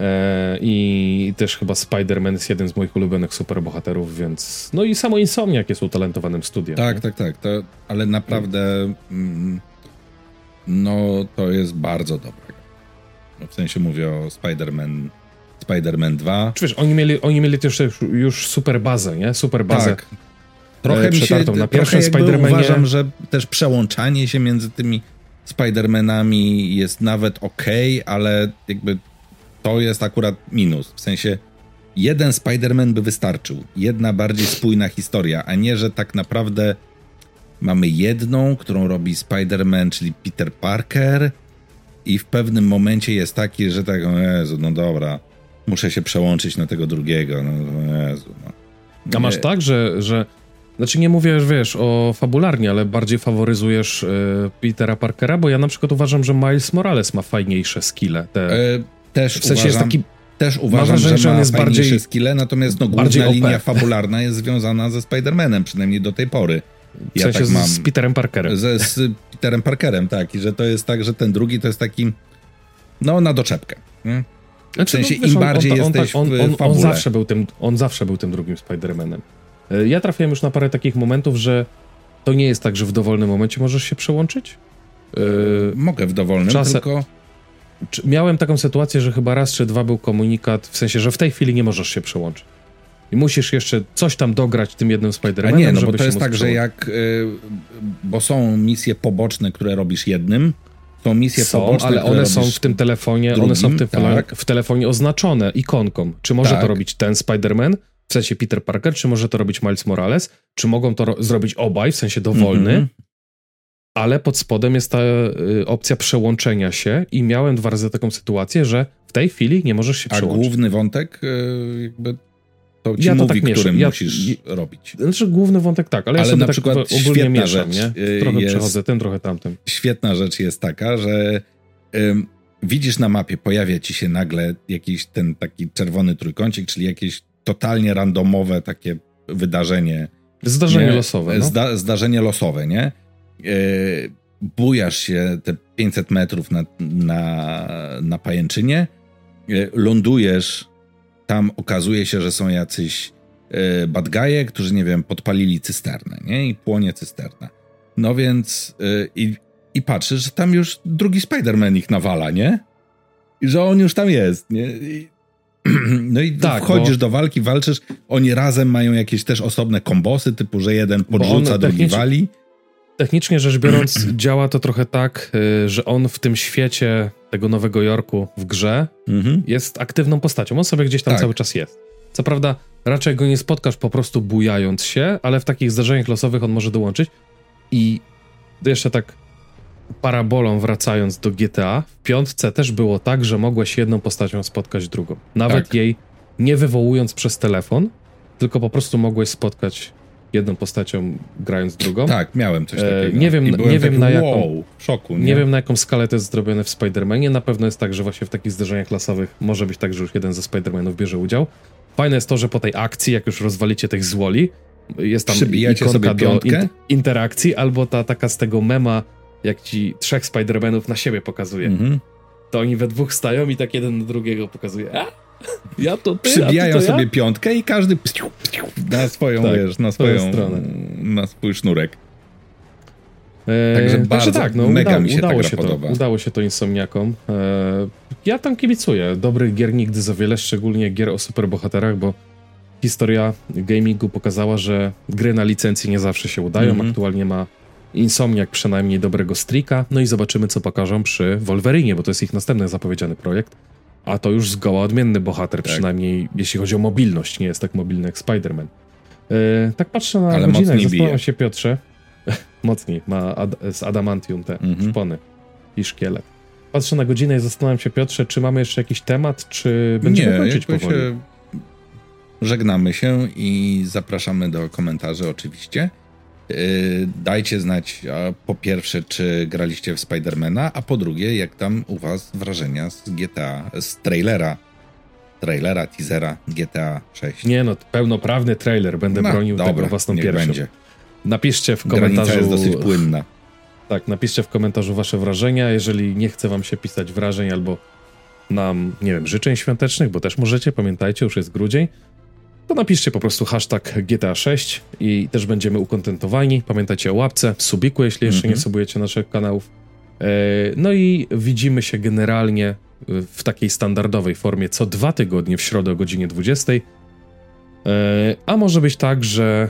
[SPEAKER 1] E, I też chyba Spider-Man jest jeden z moich ulubionych superbohaterów, więc. No i samo Insomniac jest utalentowanym studiem.
[SPEAKER 2] Tak, nie? tak, tak. To, ale naprawdę. Mm, no, to jest bardzo dobre. No, w sensie mówię o Spider-Man. Spider-Man 2.
[SPEAKER 1] Czy wiesz, oni mieli, oni mieli też już super bazę, nie? Super bazę. Tak.
[SPEAKER 2] Trochę e, mi się, na pierwszym Spider-Manie. Uważam, że też przełączanie się między tymi Spider-Manami jest nawet ok, ale jakby to jest akurat minus. W sensie jeden Spider-Man by wystarczył. Jedna bardziej spójna historia, a nie, że tak naprawdę mamy jedną, którą robi Spider-Man, czyli Peter Parker i w pewnym momencie jest taki, że tak, o Jezu, no dobra, muszę się przełączyć na tego drugiego, no Jezu, no.
[SPEAKER 1] A masz tak, że, że znaczy nie mówię, wiesz, o fabularnie, ale bardziej faworyzujesz y, Petera Parkera, bo ja na przykład uważam, że Miles Morales ma fajniejsze skille. Te... E,
[SPEAKER 2] też w sensie uważam, jest taki. Też uważam, wrażenie, że, ma on jest bardziej skille, natomiast no, główna linia fabularna jest związana ze Spider-Manem, przynajmniej do tej pory.
[SPEAKER 1] Ja w sensie tak mam. Z Peterem Parkerem.
[SPEAKER 2] Ze, z Peterem Parkerem, tak. I że to jest tak, że ten drugi to jest taki. No, na doczepkę. Nie? Znaczy, w sensie, no, wiesz, im bardziej on, on, jesteś on, on,
[SPEAKER 1] on, zawsze był tym, on zawsze był tym drugim Spider-Manem. E, ja trafiłem już na parę takich momentów, że to nie jest tak, że w dowolnym momencie możesz się przełączyć.
[SPEAKER 2] Yy, Mogę w dowolnym, czasem, tylko
[SPEAKER 1] miałem taką sytuację, że chyba raz czy dwa był komunikat, w sensie, że w tej chwili nie możesz się przełączyć. I musisz jeszcze coś tam dograć tym jednym Spider-Manem,
[SPEAKER 2] nie, no bo to jest tak, że jak... Y, bo są misje poboczne, które robisz jednym, są misje są, poboczne,
[SPEAKER 1] ale one są w tym telefonie, drugim, one są w tym tak. w telefonie oznaczone ikonką. Czy może tak. to robić ten Spider-Man, w sensie Peter Parker, czy może to robić Miles Morales, czy mogą to zrobić obaj, w sensie dowolny, mm -hmm ale pod spodem jest ta y, opcja przełączenia się i miałem dwa razy taką sytuację, że w tej chwili nie możesz się przełączyć.
[SPEAKER 2] A główny wątek y, jakby to ci ja to mówi, tak którym ja, musisz robić.
[SPEAKER 1] Znaczy główny wątek tak, ale, ale ja sobie na tak przykład ogólnie mieszam, rzecz nie? Y, trochę jest, przechodzę tym, trochę tamtym.
[SPEAKER 2] Świetna rzecz jest taka, że ym, widzisz na mapie, pojawia ci się nagle jakiś ten taki czerwony trójkącik, czyli jakieś totalnie randomowe takie wydarzenie.
[SPEAKER 1] Zdarzenie nie? losowe. No?
[SPEAKER 2] Zda, zdarzenie losowe, nie? E, bujasz się te 500 metrów na, na, na pajęczynie, e, lądujesz, tam okazuje się, że są jacyś badgaje, którzy, nie wiem, podpalili cysternę, nie? I płonie cysterna. No więc i, i patrzysz, że tam już drugi Spider-Man ich nawala, nie? I że on już tam jest, nie? I, no i tak, wchodzisz bo... do walki, walczysz, oni razem mają jakieś też osobne kombosy, typu, że jeden podrzuca, drugi wali.
[SPEAKER 1] Technicznie rzecz biorąc, działa to trochę tak, y, że on w tym świecie tego Nowego Jorku w grze mhm. jest aktywną postacią. On sobie gdzieś tam tak. cały czas jest. Co prawda, raczej go nie spotkasz po prostu bujając się, ale w takich zdarzeniach losowych on może dołączyć. I jeszcze tak parabolą wracając do GTA, w piątce też było tak, że mogłeś jedną postacią spotkać drugą. Nawet tak. jej nie wywołując przez telefon, tylko po prostu mogłeś spotkać jedną postacią grając drugą.
[SPEAKER 2] Tak, miałem coś e, takiego.
[SPEAKER 1] nie wiem, nie wiem na jaką,
[SPEAKER 2] wow, szoku,
[SPEAKER 1] nie? nie? wiem na jaką skalę to jest zrobione w Spider-Manie. Na pewno jest tak, że właśnie w takich zdarzeniach klasowych może być tak, że już jeden ze Spider-Manów bierze udział. Fajne jest to, że po tej akcji, jak już rozwalicie tych złoli, jest tam
[SPEAKER 2] Przybijacie ikonka do in
[SPEAKER 1] interakcji, albo ta taka z tego mema, jak ci trzech Spider-Manów na siebie pokazuje. Mhm. To oni we dwóch stają i tak jeden do drugiego pokazuje. A? Ja to ty,
[SPEAKER 2] Przybijają
[SPEAKER 1] to
[SPEAKER 2] sobie ja? piątkę i każdy na swoją, tak, wiesz, na swoją stronę. na swój sznurek.
[SPEAKER 1] Eee, Także bardzo, tak, no, mega uda, mi się udało się podoba. To, udało się to Insomniakom. Eee, ja tam kibicuję. Dobrych gier nigdy za wiele, szczególnie gier o superbohaterach, bo historia gamingu pokazała, że gry na licencji nie zawsze się udają. Mm -hmm. Aktualnie ma Insomniak przynajmniej dobrego streaka. No i zobaczymy, co pokażą przy Wolverine, bo to jest ich następny zapowiedziany projekt. A to już zgoła odmienny bohater, tak. przynajmniej jeśli chodzi o mobilność. Nie jest tak mobilny jak Spider-Man. Yy, tak patrzę na Ale godzinę, zastanawiam się, Piotrze. Mocniej. Ma ad z adamantium te mhm. szpony i szkielet. Patrzę na godzinę i zastanawiam się, Piotrze, czy mamy jeszcze jakiś temat, czy będziemy Nie, kończyć powoli? Się
[SPEAKER 2] żegnamy się i zapraszamy do komentarzy oczywiście. Yy, dajcie znać po pierwsze, czy graliście w Spidermana, a po drugie, jak tam u was wrażenia z GTA, z trailera, trailera, teasera GTA 6.
[SPEAKER 1] Nie no, pełnoprawny trailer, będę no, bronił dobra, tego własną piersią. Będzie. Napiszcie w komentarzu... Granica
[SPEAKER 2] jest dosyć płynna.
[SPEAKER 1] Tak, napiszcie w komentarzu wasze wrażenia, jeżeli nie chce wam się pisać wrażeń albo nam, nie wiem, życzeń świątecznych, bo też możecie, pamiętajcie, już jest grudzień, to napiszcie po prostu hashtag GTA 6 i też będziemy ukontentowani. Pamiętajcie o łapce, subiku, jeśli jeszcze mm -hmm. nie mhm. subujecie naszych kanałów. E, no i widzimy się generalnie e, w takiej standardowej formie co dwa tygodnie w środę o godzinie 20. E, a może być tak, że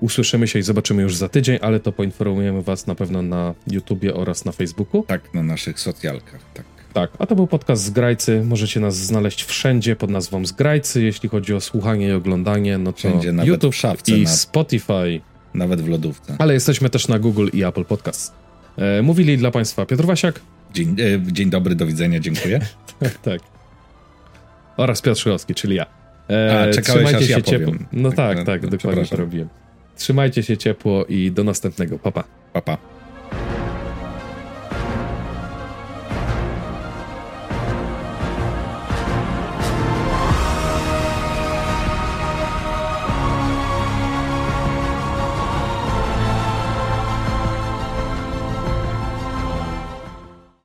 [SPEAKER 1] usłyszymy się i zobaczymy już za tydzień, ale to poinformujemy was na pewno na YouTubie oraz na Facebooku.
[SPEAKER 2] Tak, na naszych socjalkach, tak.
[SPEAKER 1] Tak, a to był podcast Zgrajcy. Możecie nas znaleźć wszędzie pod nazwą Zgrajcy. Jeśli chodzi o słuchanie i oglądanie, no to wszędzie, YouTube szafce, i na... Spotify.
[SPEAKER 2] Nawet w lodówce.
[SPEAKER 1] Ale jesteśmy też na Google i Apple Podcast. E, mówili dla Państwa Piotr Wasiak.
[SPEAKER 2] Dzień, e, dzień dobry, do widzenia, dziękuję.
[SPEAKER 1] tak. Oraz Piotr Szylowski, czyli ja.
[SPEAKER 2] E, a, trzymajcie się ja ciepło.
[SPEAKER 1] No tak, tak, tak dokładnie to robiłem. Trzymajcie się ciepło i do następnego. Papa.
[SPEAKER 2] Papa.